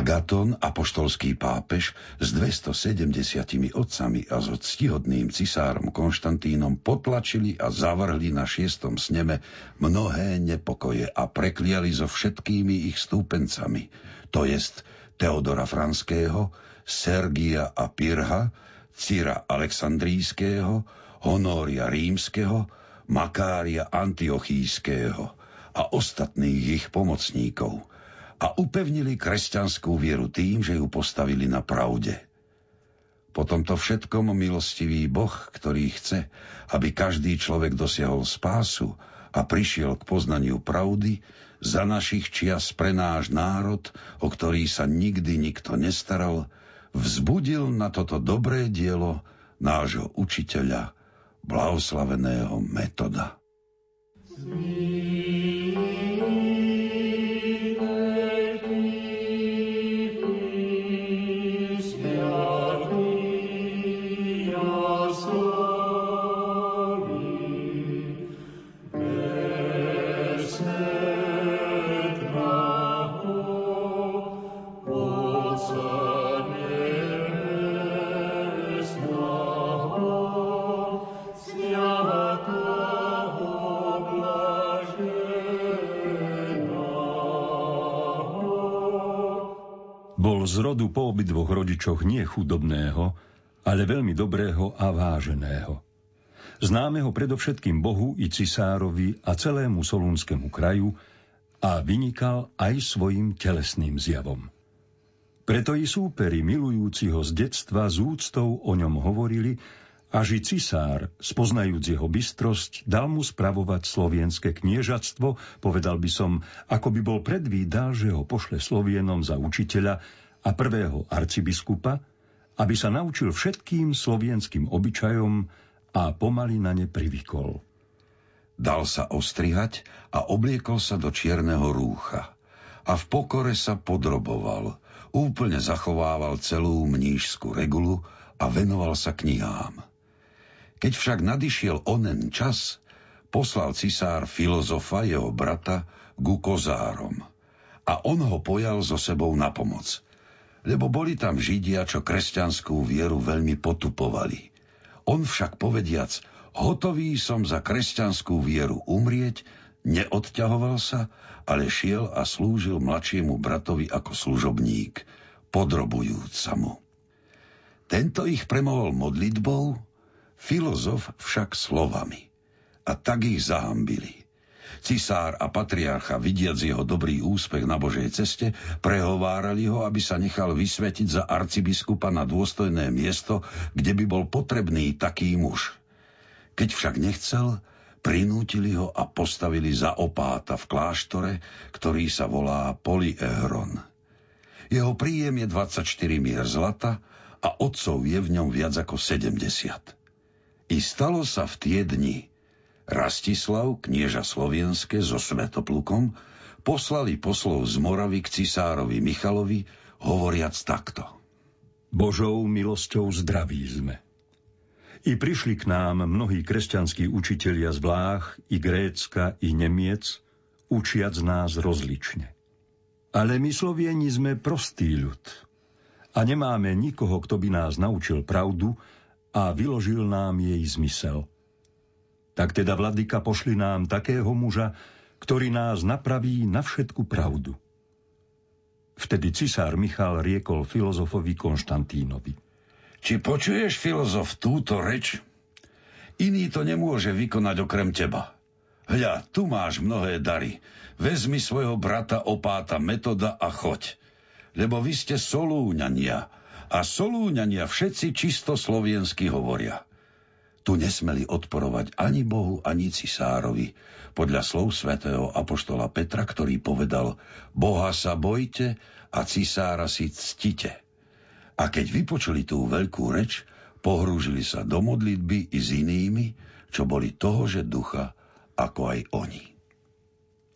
Agaton, apoštolský pápež, s 270 otcami a so ctihodným cisárom Konštantínom potlačili a zavrhli na šiestom sneme mnohé nepokoje a prekliali so všetkými ich stúpencami, to jest Teodora Franského, Sergia a Pirha, Cira Alexandrijského, Honória Rímskeho, Makária Antiochíského a ostatných ich pomocníkov – a upevnili kresťanskú vieru tým, že ju postavili na pravde. Po tomto všetkom milostivý Boh, ktorý chce, aby každý človek dosiahol spásu a prišiel k poznaniu pravdy, za našich čias pre náš národ, o ktorý sa nikdy nikto nestaral, vzbudil na toto dobré dielo nášho učiteľa, blahoslaveného metoda. z rodu po obidvoch rodičoch nie chudobného, ale veľmi dobrého a váženého. Známeho predovšetkým Bohu i cisárovi a celému solúnskému kraju a vynikal aj svojim telesným zjavom. Preto i súperi milujúci ho z detstva z úctou o ňom hovorili, až i cisár, spoznajúc jeho bystrosť, dal mu spravovať slovienské kniežatstvo, povedal by som, ako by bol predvídal, že ho pošle Slovienom za učiteľa a prvého arcibiskupa, aby sa naučil všetkým slovienským obyčajom a pomaly na ne privykol. Dal sa ostrihať a obliekol sa do čierneho rúcha. A v pokore sa podroboval, úplne zachovával celú mnížskú regulu a venoval sa knihám. Keď však nadišiel onen čas, poslal cisár filozofa jeho brata ku kozárom a on ho pojal so sebou na pomoc – lebo boli tam Židia, čo kresťanskú vieru veľmi potupovali. On však povediac, hotový som za kresťanskú vieru umrieť, neodťahoval sa, ale šiel a slúžil mladšiemu bratovi ako služobník, podrobujúc sa mu. Tento ich premohol modlitbou, filozof však slovami. A tak ich zahambili. Cisár a patriarcha, vidiac jeho dobrý úspech na Božej ceste, prehovárali ho, aby sa nechal vysvetiť za arcibiskupa na dôstojné miesto, kde by bol potrebný taký muž. Keď však nechcel, prinútili ho a postavili za opáta v kláštore, ktorý sa volá Polyehron. Jeho príjem je 24 mier zlata a otcov je v ňom viac ako 70. I stalo sa v tie dni, Rastislav, knieža slovenské so Svetoplukom, poslali poslov z Moravy k cisárovi Michalovi, hovoriac takto. Božou milosťou zdraví sme. I prišli k nám mnohí kresťanskí učitelia z Vlách, i Grécka, i Nemiec, učiac nás rozlične. Ale my Slovieni sme prostý ľud a nemáme nikoho, kto by nás naučil pravdu a vyložil nám jej zmysel – tak teda, vladyka, pošli nám takého muža, ktorý nás napraví na všetku pravdu. Vtedy cisár Michal riekol filozofovi Konštantínovi. Či počuješ, filozof, túto reč? Iný to nemôže vykonať okrem teba. Hľa, tu máš mnohé dary. Vezmi svojho brata opáta metoda a choď. Lebo vy ste solúňania. A solúňania všetci čisto sloviensky hovoria. Tu nesmeli odporovať ani Bohu, ani cisárovi, podľa slov svätého apoštola Petra, ktorý povedal Boha sa bojte a cisára si ctite. A keď vypočuli tú veľkú reč, pohrúžili sa do modlitby i s inými, čo boli že ducha, ako aj oni.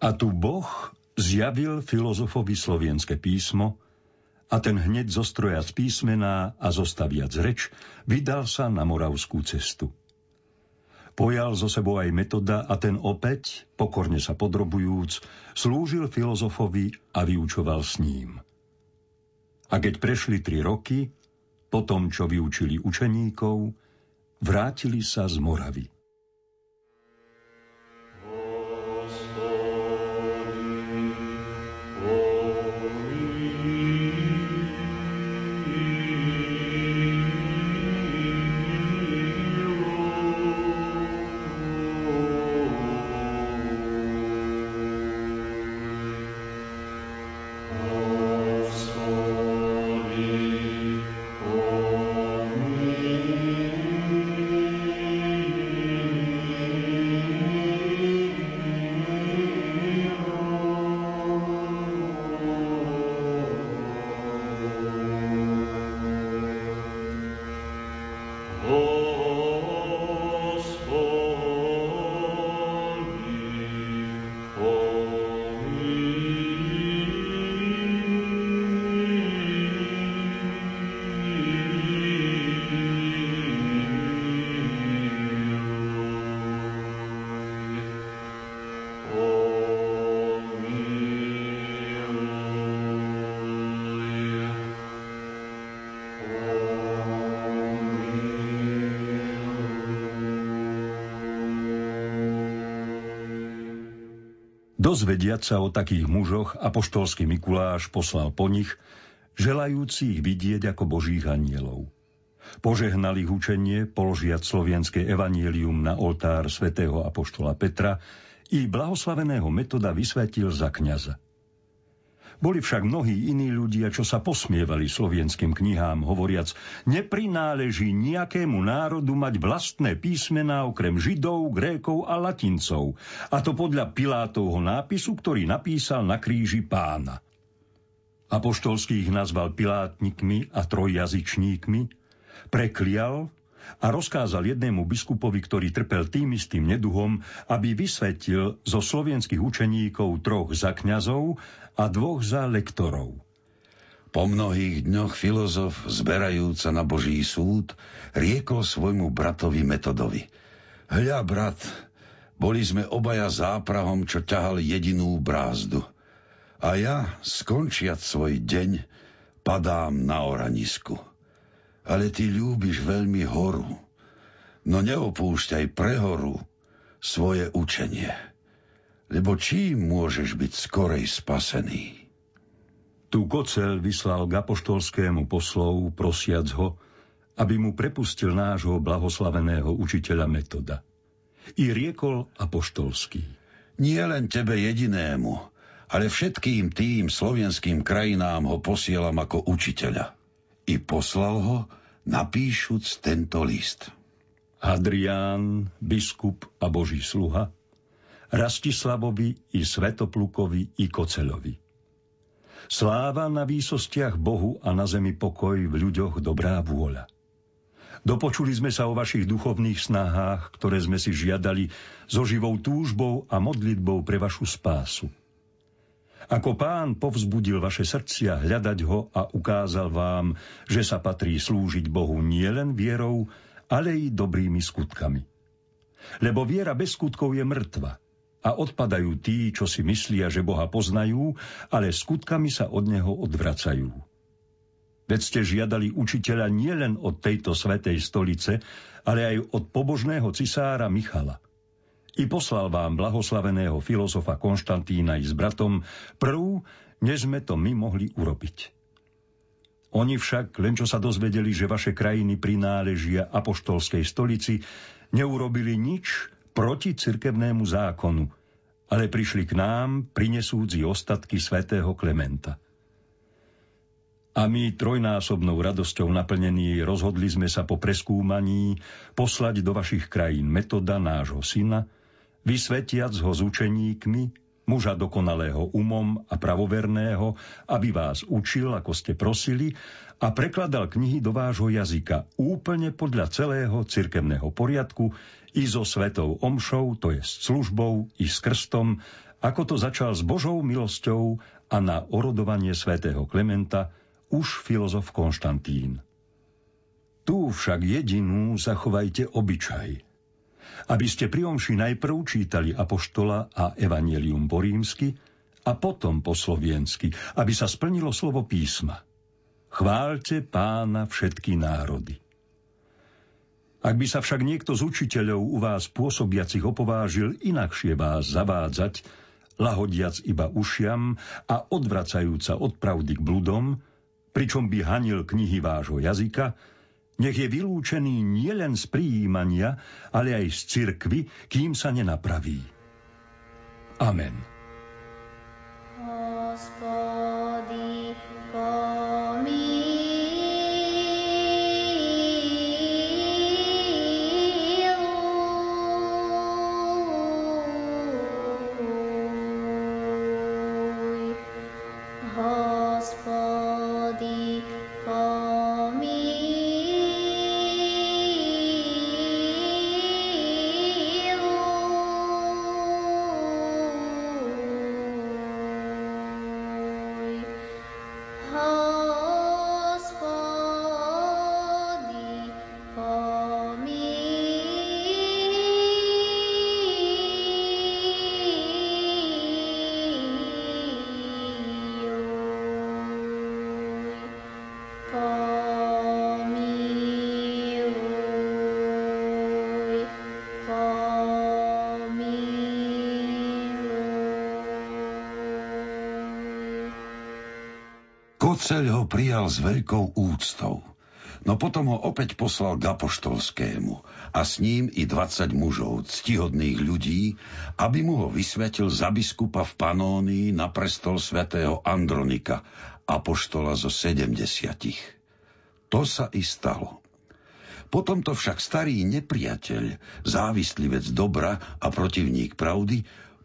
A tu Boh zjavil filozofovi slovenské písmo, a ten hneď zostrojac písmená a zostaviac reč, vydal sa na moravskú cestu. Pojal zo sebou aj metoda a ten opäť, pokorne sa podrobujúc, slúžil filozofovi a vyučoval s ním. A keď prešli tri roky, po tom, čo vyučili učeníkov, vrátili sa z Moravy. Dozvediať sa o takých mužoch, apoštolský Mikuláš poslal po nich, želajúci ich vidieť ako božích anielov. Požehnal ich učenie, položiať slovenské evanielium na oltár svätého apoštola Petra i blahoslaveného metoda vysvetil za kňaza. Boli však mnohí iní ľudia, čo sa posmievali slovenským knihám, hovoriac, neprináleží nejakému národu mať vlastné písmená okrem Židov, Grékov a Latincov, a to podľa Pilátovho nápisu, ktorý napísal na kríži pána. Apoštolských nazval pilátnikmi a trojjazyčníkmi, preklial a rozkázal jednému biskupovi, ktorý trpel tým istým neduhom, aby vysvetil zo slovenských učeníkov troch za kňazov a dvoch za lektorov. Po mnohých dňoch filozof, zberajúca na Boží súd, riekol svojmu bratovi Metodovi. Hľa, brat, boli sme obaja záprahom, čo ťahal jedinú brázdu. A ja, skončiať svoj deň, padám na oranisku ale ty ľúbiš veľmi horu. No neopúšťaj prehoru svoje učenie, lebo čím môžeš byť skorej spasený? Tu Kocel vyslal k apoštolskému poslov, prosiac ho, aby mu prepustil nášho blahoslaveného učiteľa Metoda. I riekol apoštolský. Nie len tebe jedinému, ale všetkým tým slovenským krajinám ho posielam ako učiteľa i poslal ho, napíšuc tento list. Adrián, biskup a boží sluha, Rastislavovi i Svetoplukovi i Kocelovi. Sláva na výsostiach Bohu a na zemi pokoj v ľuďoch dobrá vôľa. Dopočuli sme sa o vašich duchovných snahách, ktoré sme si žiadali so živou túžbou a modlitbou pre vašu spásu. Ako pán povzbudil vaše srdcia hľadať ho a ukázal vám, že sa patrí slúžiť Bohu nielen vierou, ale i dobrými skutkami. Lebo viera bez skutkov je mŕtva a odpadajú tí, čo si myslia, že Boha poznajú, ale skutkami sa od Neho odvracajú. Veď ste žiadali učiteľa nielen od tejto svetej stolice, ale aj od pobožného cisára Michala – i poslal vám blahoslaveného filozofa Konštantína i s bratom prv, než sme to my mohli urobiť. Oni však, len čo sa dozvedeli, že vaše krajiny prináležia apoštolskej stolici, neurobili nič proti cirkevnému zákonu, ale prišli k nám, prinesúdzi ostatky svätého Klementa. A my trojnásobnou radosťou naplnení rozhodli sme sa po preskúmaní poslať do vašich krajín metoda nášho syna, vysvetiac ho s učeníkmi, muža dokonalého umom a pravoverného, aby vás učil, ako ste prosili, a prekladal knihy do vášho jazyka úplne podľa celého cirkevného poriadku i so svetou omšou, to je s službou i s krstom, ako to začal s Božou milosťou a na orodovanie svätého Klementa už filozof Konštantín. Tu však jedinú zachovajte obyčaj – aby ste pri omši najprv čítali Apoštola a Evangelium po rímsky a potom po sloviensky, aby sa splnilo slovo písma. Chváľte pána všetky národy. Ak by sa však niekto z učiteľov u vás pôsobiacich opovážil inakšie vás zavádzať, lahodiac iba ušiam a odvracajúca od pravdy k bludom, pričom by hanil knihy vášho jazyka, nech je vylúčený nielen z prijímania, ale aj z cirkvy, kým sa nenapraví. Amen. Koceľ ho prijal s veľkou úctou. No potom ho opäť poslal k Apoštolskému a s ním i 20 mužov, ctihodných ľudí, aby mu ho vysvetil za biskupa v Panónii na prestol svätého Andronika, apoštola zo 70. To sa i stalo. Potom to však starý nepriateľ, závislivec dobra a protivník pravdy,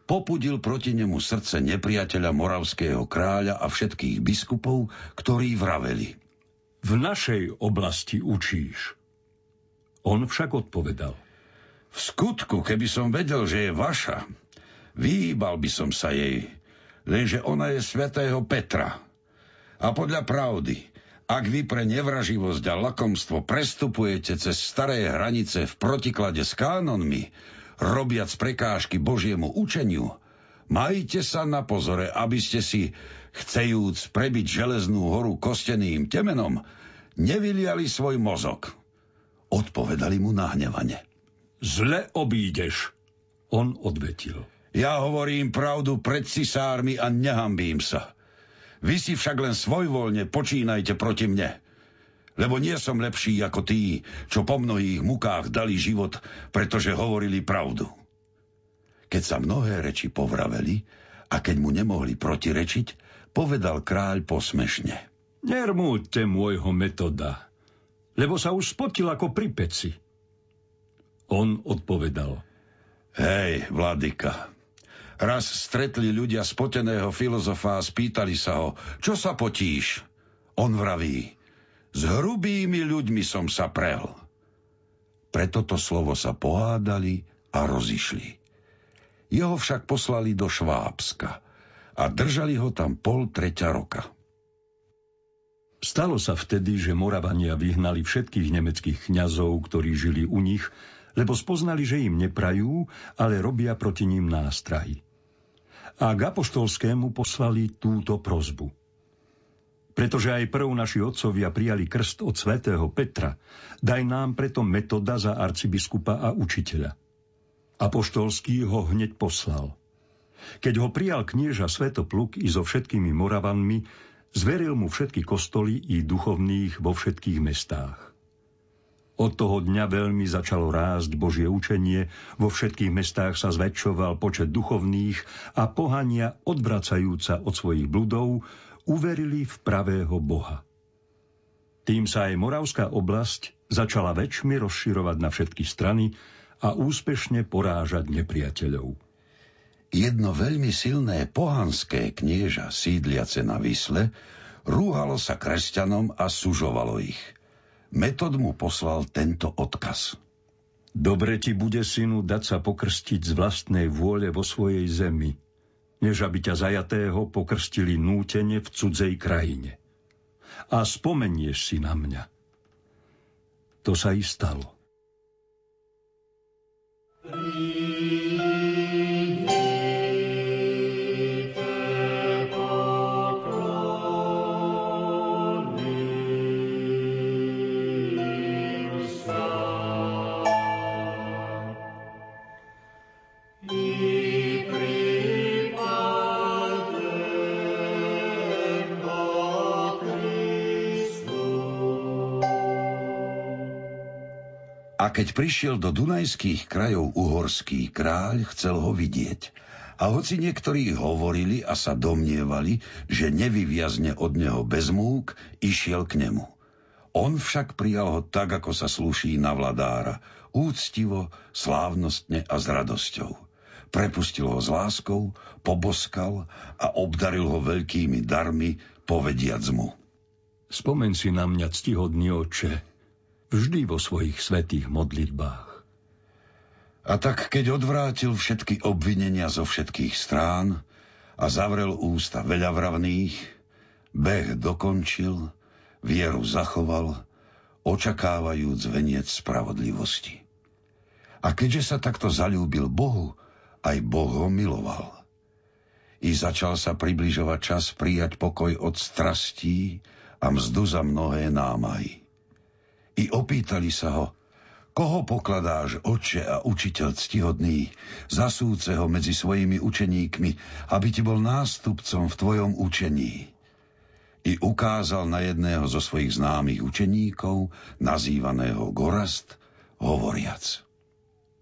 popudil proti nemu srdce nepriateľa moravského kráľa a všetkých biskupov, ktorí vraveli. V našej oblasti učíš. On však odpovedal. V skutku, keby som vedel, že je vaša, vyhýbal by som sa jej, lenže ona je svätého Petra. A podľa pravdy, ak vy pre nevraživosť a lakomstvo prestupujete cez staré hranice v protiklade s kánonmi, robiac prekážky Božiemu učeniu, majte sa na pozore, aby ste si, chcejúc prebiť železnú horu kosteným temenom, nevyliali svoj mozog. Odpovedali mu nahnevane. Zle obídeš. On odvetil. Ja hovorím pravdu pred cisármi a nehambím sa. Vy si však len svojvoľne počínajte proti mne. Lebo nie som lepší ako tí, čo po mnohých mukách dali život, pretože hovorili pravdu. Keď sa mnohé reči povraveli a keď mu nemohli protirečiť, povedal kráľ posmešne. Nermúďte môjho metoda, lebo sa už spotil ako pri peci. On odpovedal. Hej, vladyka, raz stretli ľudia spoteného filozofa a spýtali sa ho, čo sa potíš? On vraví, s hrubými ľuďmi som sa prel. Pre toto slovo sa pohádali a rozišli. Jeho však poslali do Švábska a držali ho tam pol treťa roka. Stalo sa vtedy, že Moravania vyhnali všetkých nemeckých kňazov, ktorí žili u nich, lebo spoznali, že im neprajú, ale robia proti ním nástrahy. A k apoštolskému poslali túto prozbu. Pretože aj prv naši otcovia prijali krst od svätého Petra, daj nám preto metoda za arcibiskupa a učiteľa. Apoštolský ho hneď poslal. Keď ho prijal knieža Svetopluk i so všetkými Moravanmi, zveril mu všetky kostoly i duchovných vo všetkých mestách. Od toho dňa veľmi začalo rásť Božie učenie, vo všetkých mestách sa zväčšoval počet duchovných a pohania odvracajúca od svojich bludov uverili v pravého Boha. Tým sa aj Moravská oblasť začala väčšmi rozširovať na všetky strany a úspešne porážať nepriateľov. Jedno veľmi silné pohanské knieža sídliace na Vysle rúhalo sa kresťanom a sužovalo ich. Metod mu poslal tento odkaz. Dobre ti bude, synu, dať sa pokrstiť z vlastnej vôle vo svojej zemi, než aby ťa zajatého pokrstili nútene v cudzej krajine. A spomenieš si na mňa. To sa i stalo. Keď prišiel do dunajských krajov uhorský kráľ, chcel ho vidieť. A hoci niektorí hovorili a sa domnievali, že nevyviazne od neho bez múk, išiel k nemu. On však prijal ho tak, ako sa sluší na vladára, úctivo, slávnostne a s radosťou. Prepustil ho s láskou, poboskal a obdaril ho veľkými darmi, povediac mu. Spomen si na mňa, ctihodný oče, vždy vo svojich svetých modlitbách. A tak, keď odvrátil všetky obvinenia zo všetkých strán a zavrel ústa veľavravných, beh dokončil, vieru zachoval, očakávajúc veniec spravodlivosti. A keďže sa takto zalúbil Bohu, aj Boh ho miloval. I začal sa približovať čas prijať pokoj od strastí a mzdu za mnohé námahy. I opýtali sa ho, Koho pokladáš, oče a učiteľ ctihodný, zasúceho medzi svojimi učeníkmi, aby ti bol nástupcom v tvojom učení? I ukázal na jedného zo svojich známych učeníkov, nazývaného Gorast, hovoriac.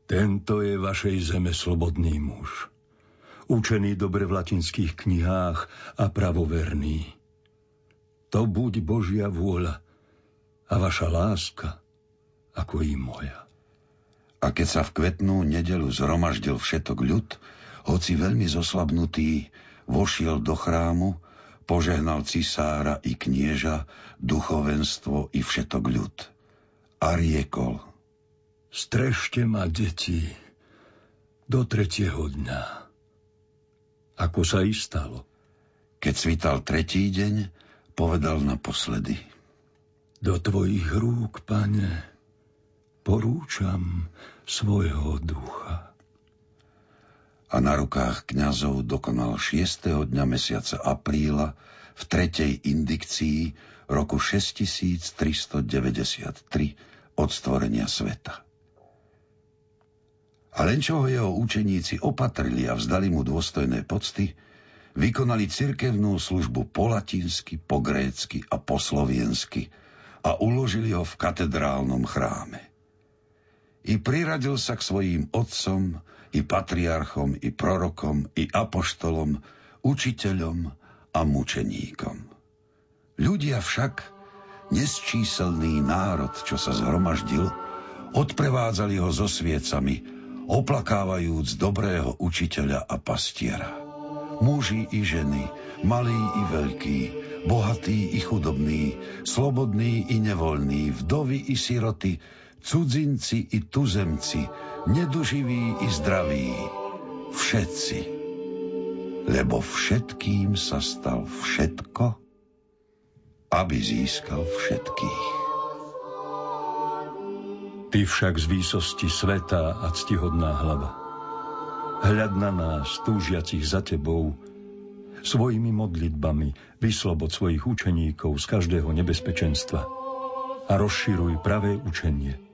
Tento je vašej zeme slobodný muž, učený dobre v latinských knihách a pravoverný. To buď Božia vôľa a vaša láska – ako i moja. A keď sa v kvetnú nedelu zhromaždil všetok ľud, hoci veľmi zoslabnutý, vošiel do chrámu, požehnal cisára i knieža, duchovenstvo i všetok ľud. A riekol. Strešte ma, deti, do tretieho dňa. Ako sa i stalo. Keď svital tretí deň, povedal naposledy. Do tvojich rúk, pane, porúčam svojho ducha. A na rukách kňazov dokonal 6. dňa mesiaca apríla v tretej indikcii roku 6393 od stvorenia sveta. A len čo ho jeho učeníci opatrili a vzdali mu dôstojné pocty, vykonali cirkevnú službu po latinsky, po grécky a po sloviensky a uložili ho v katedrálnom chráme i priradil sa k svojim otcom, i patriarchom, i prorokom, i apoštolom, učiteľom a mučeníkom. Ľudia však, nesčíselný národ, čo sa zhromaždil, odprevádzali ho so sviecami, oplakávajúc dobrého učiteľa a pastiera. Muži i ženy, malí i veľkí, bohatí i chudobní, slobodní i nevoľní, vdovy i siroty, cudzinci i tuzemci, neduživí i zdraví, všetci. Lebo všetkým sa stal všetko, aby získal všetkých. Ty však z výsosti sveta a ctihodná hlava, hľad na nás, túžiacich za tebou, svojimi modlitbami vyslobod svojich učeníkov z každého nebezpečenstva a rozširuj pravé učenie –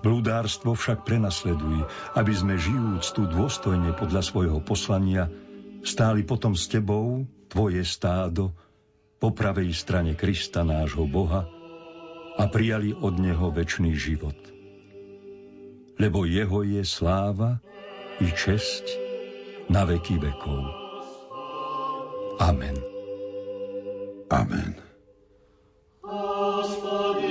Blúdárstvo však prenasleduj, aby sme žijúc tu dôstojne podľa svojho poslania, stáli potom s tebou, tvoje stádo, po pravej strane Krista nášho Boha a prijali od Neho väčší život. Lebo Jeho je sláva i česť na veky vekov. Amen. Amen. Amen.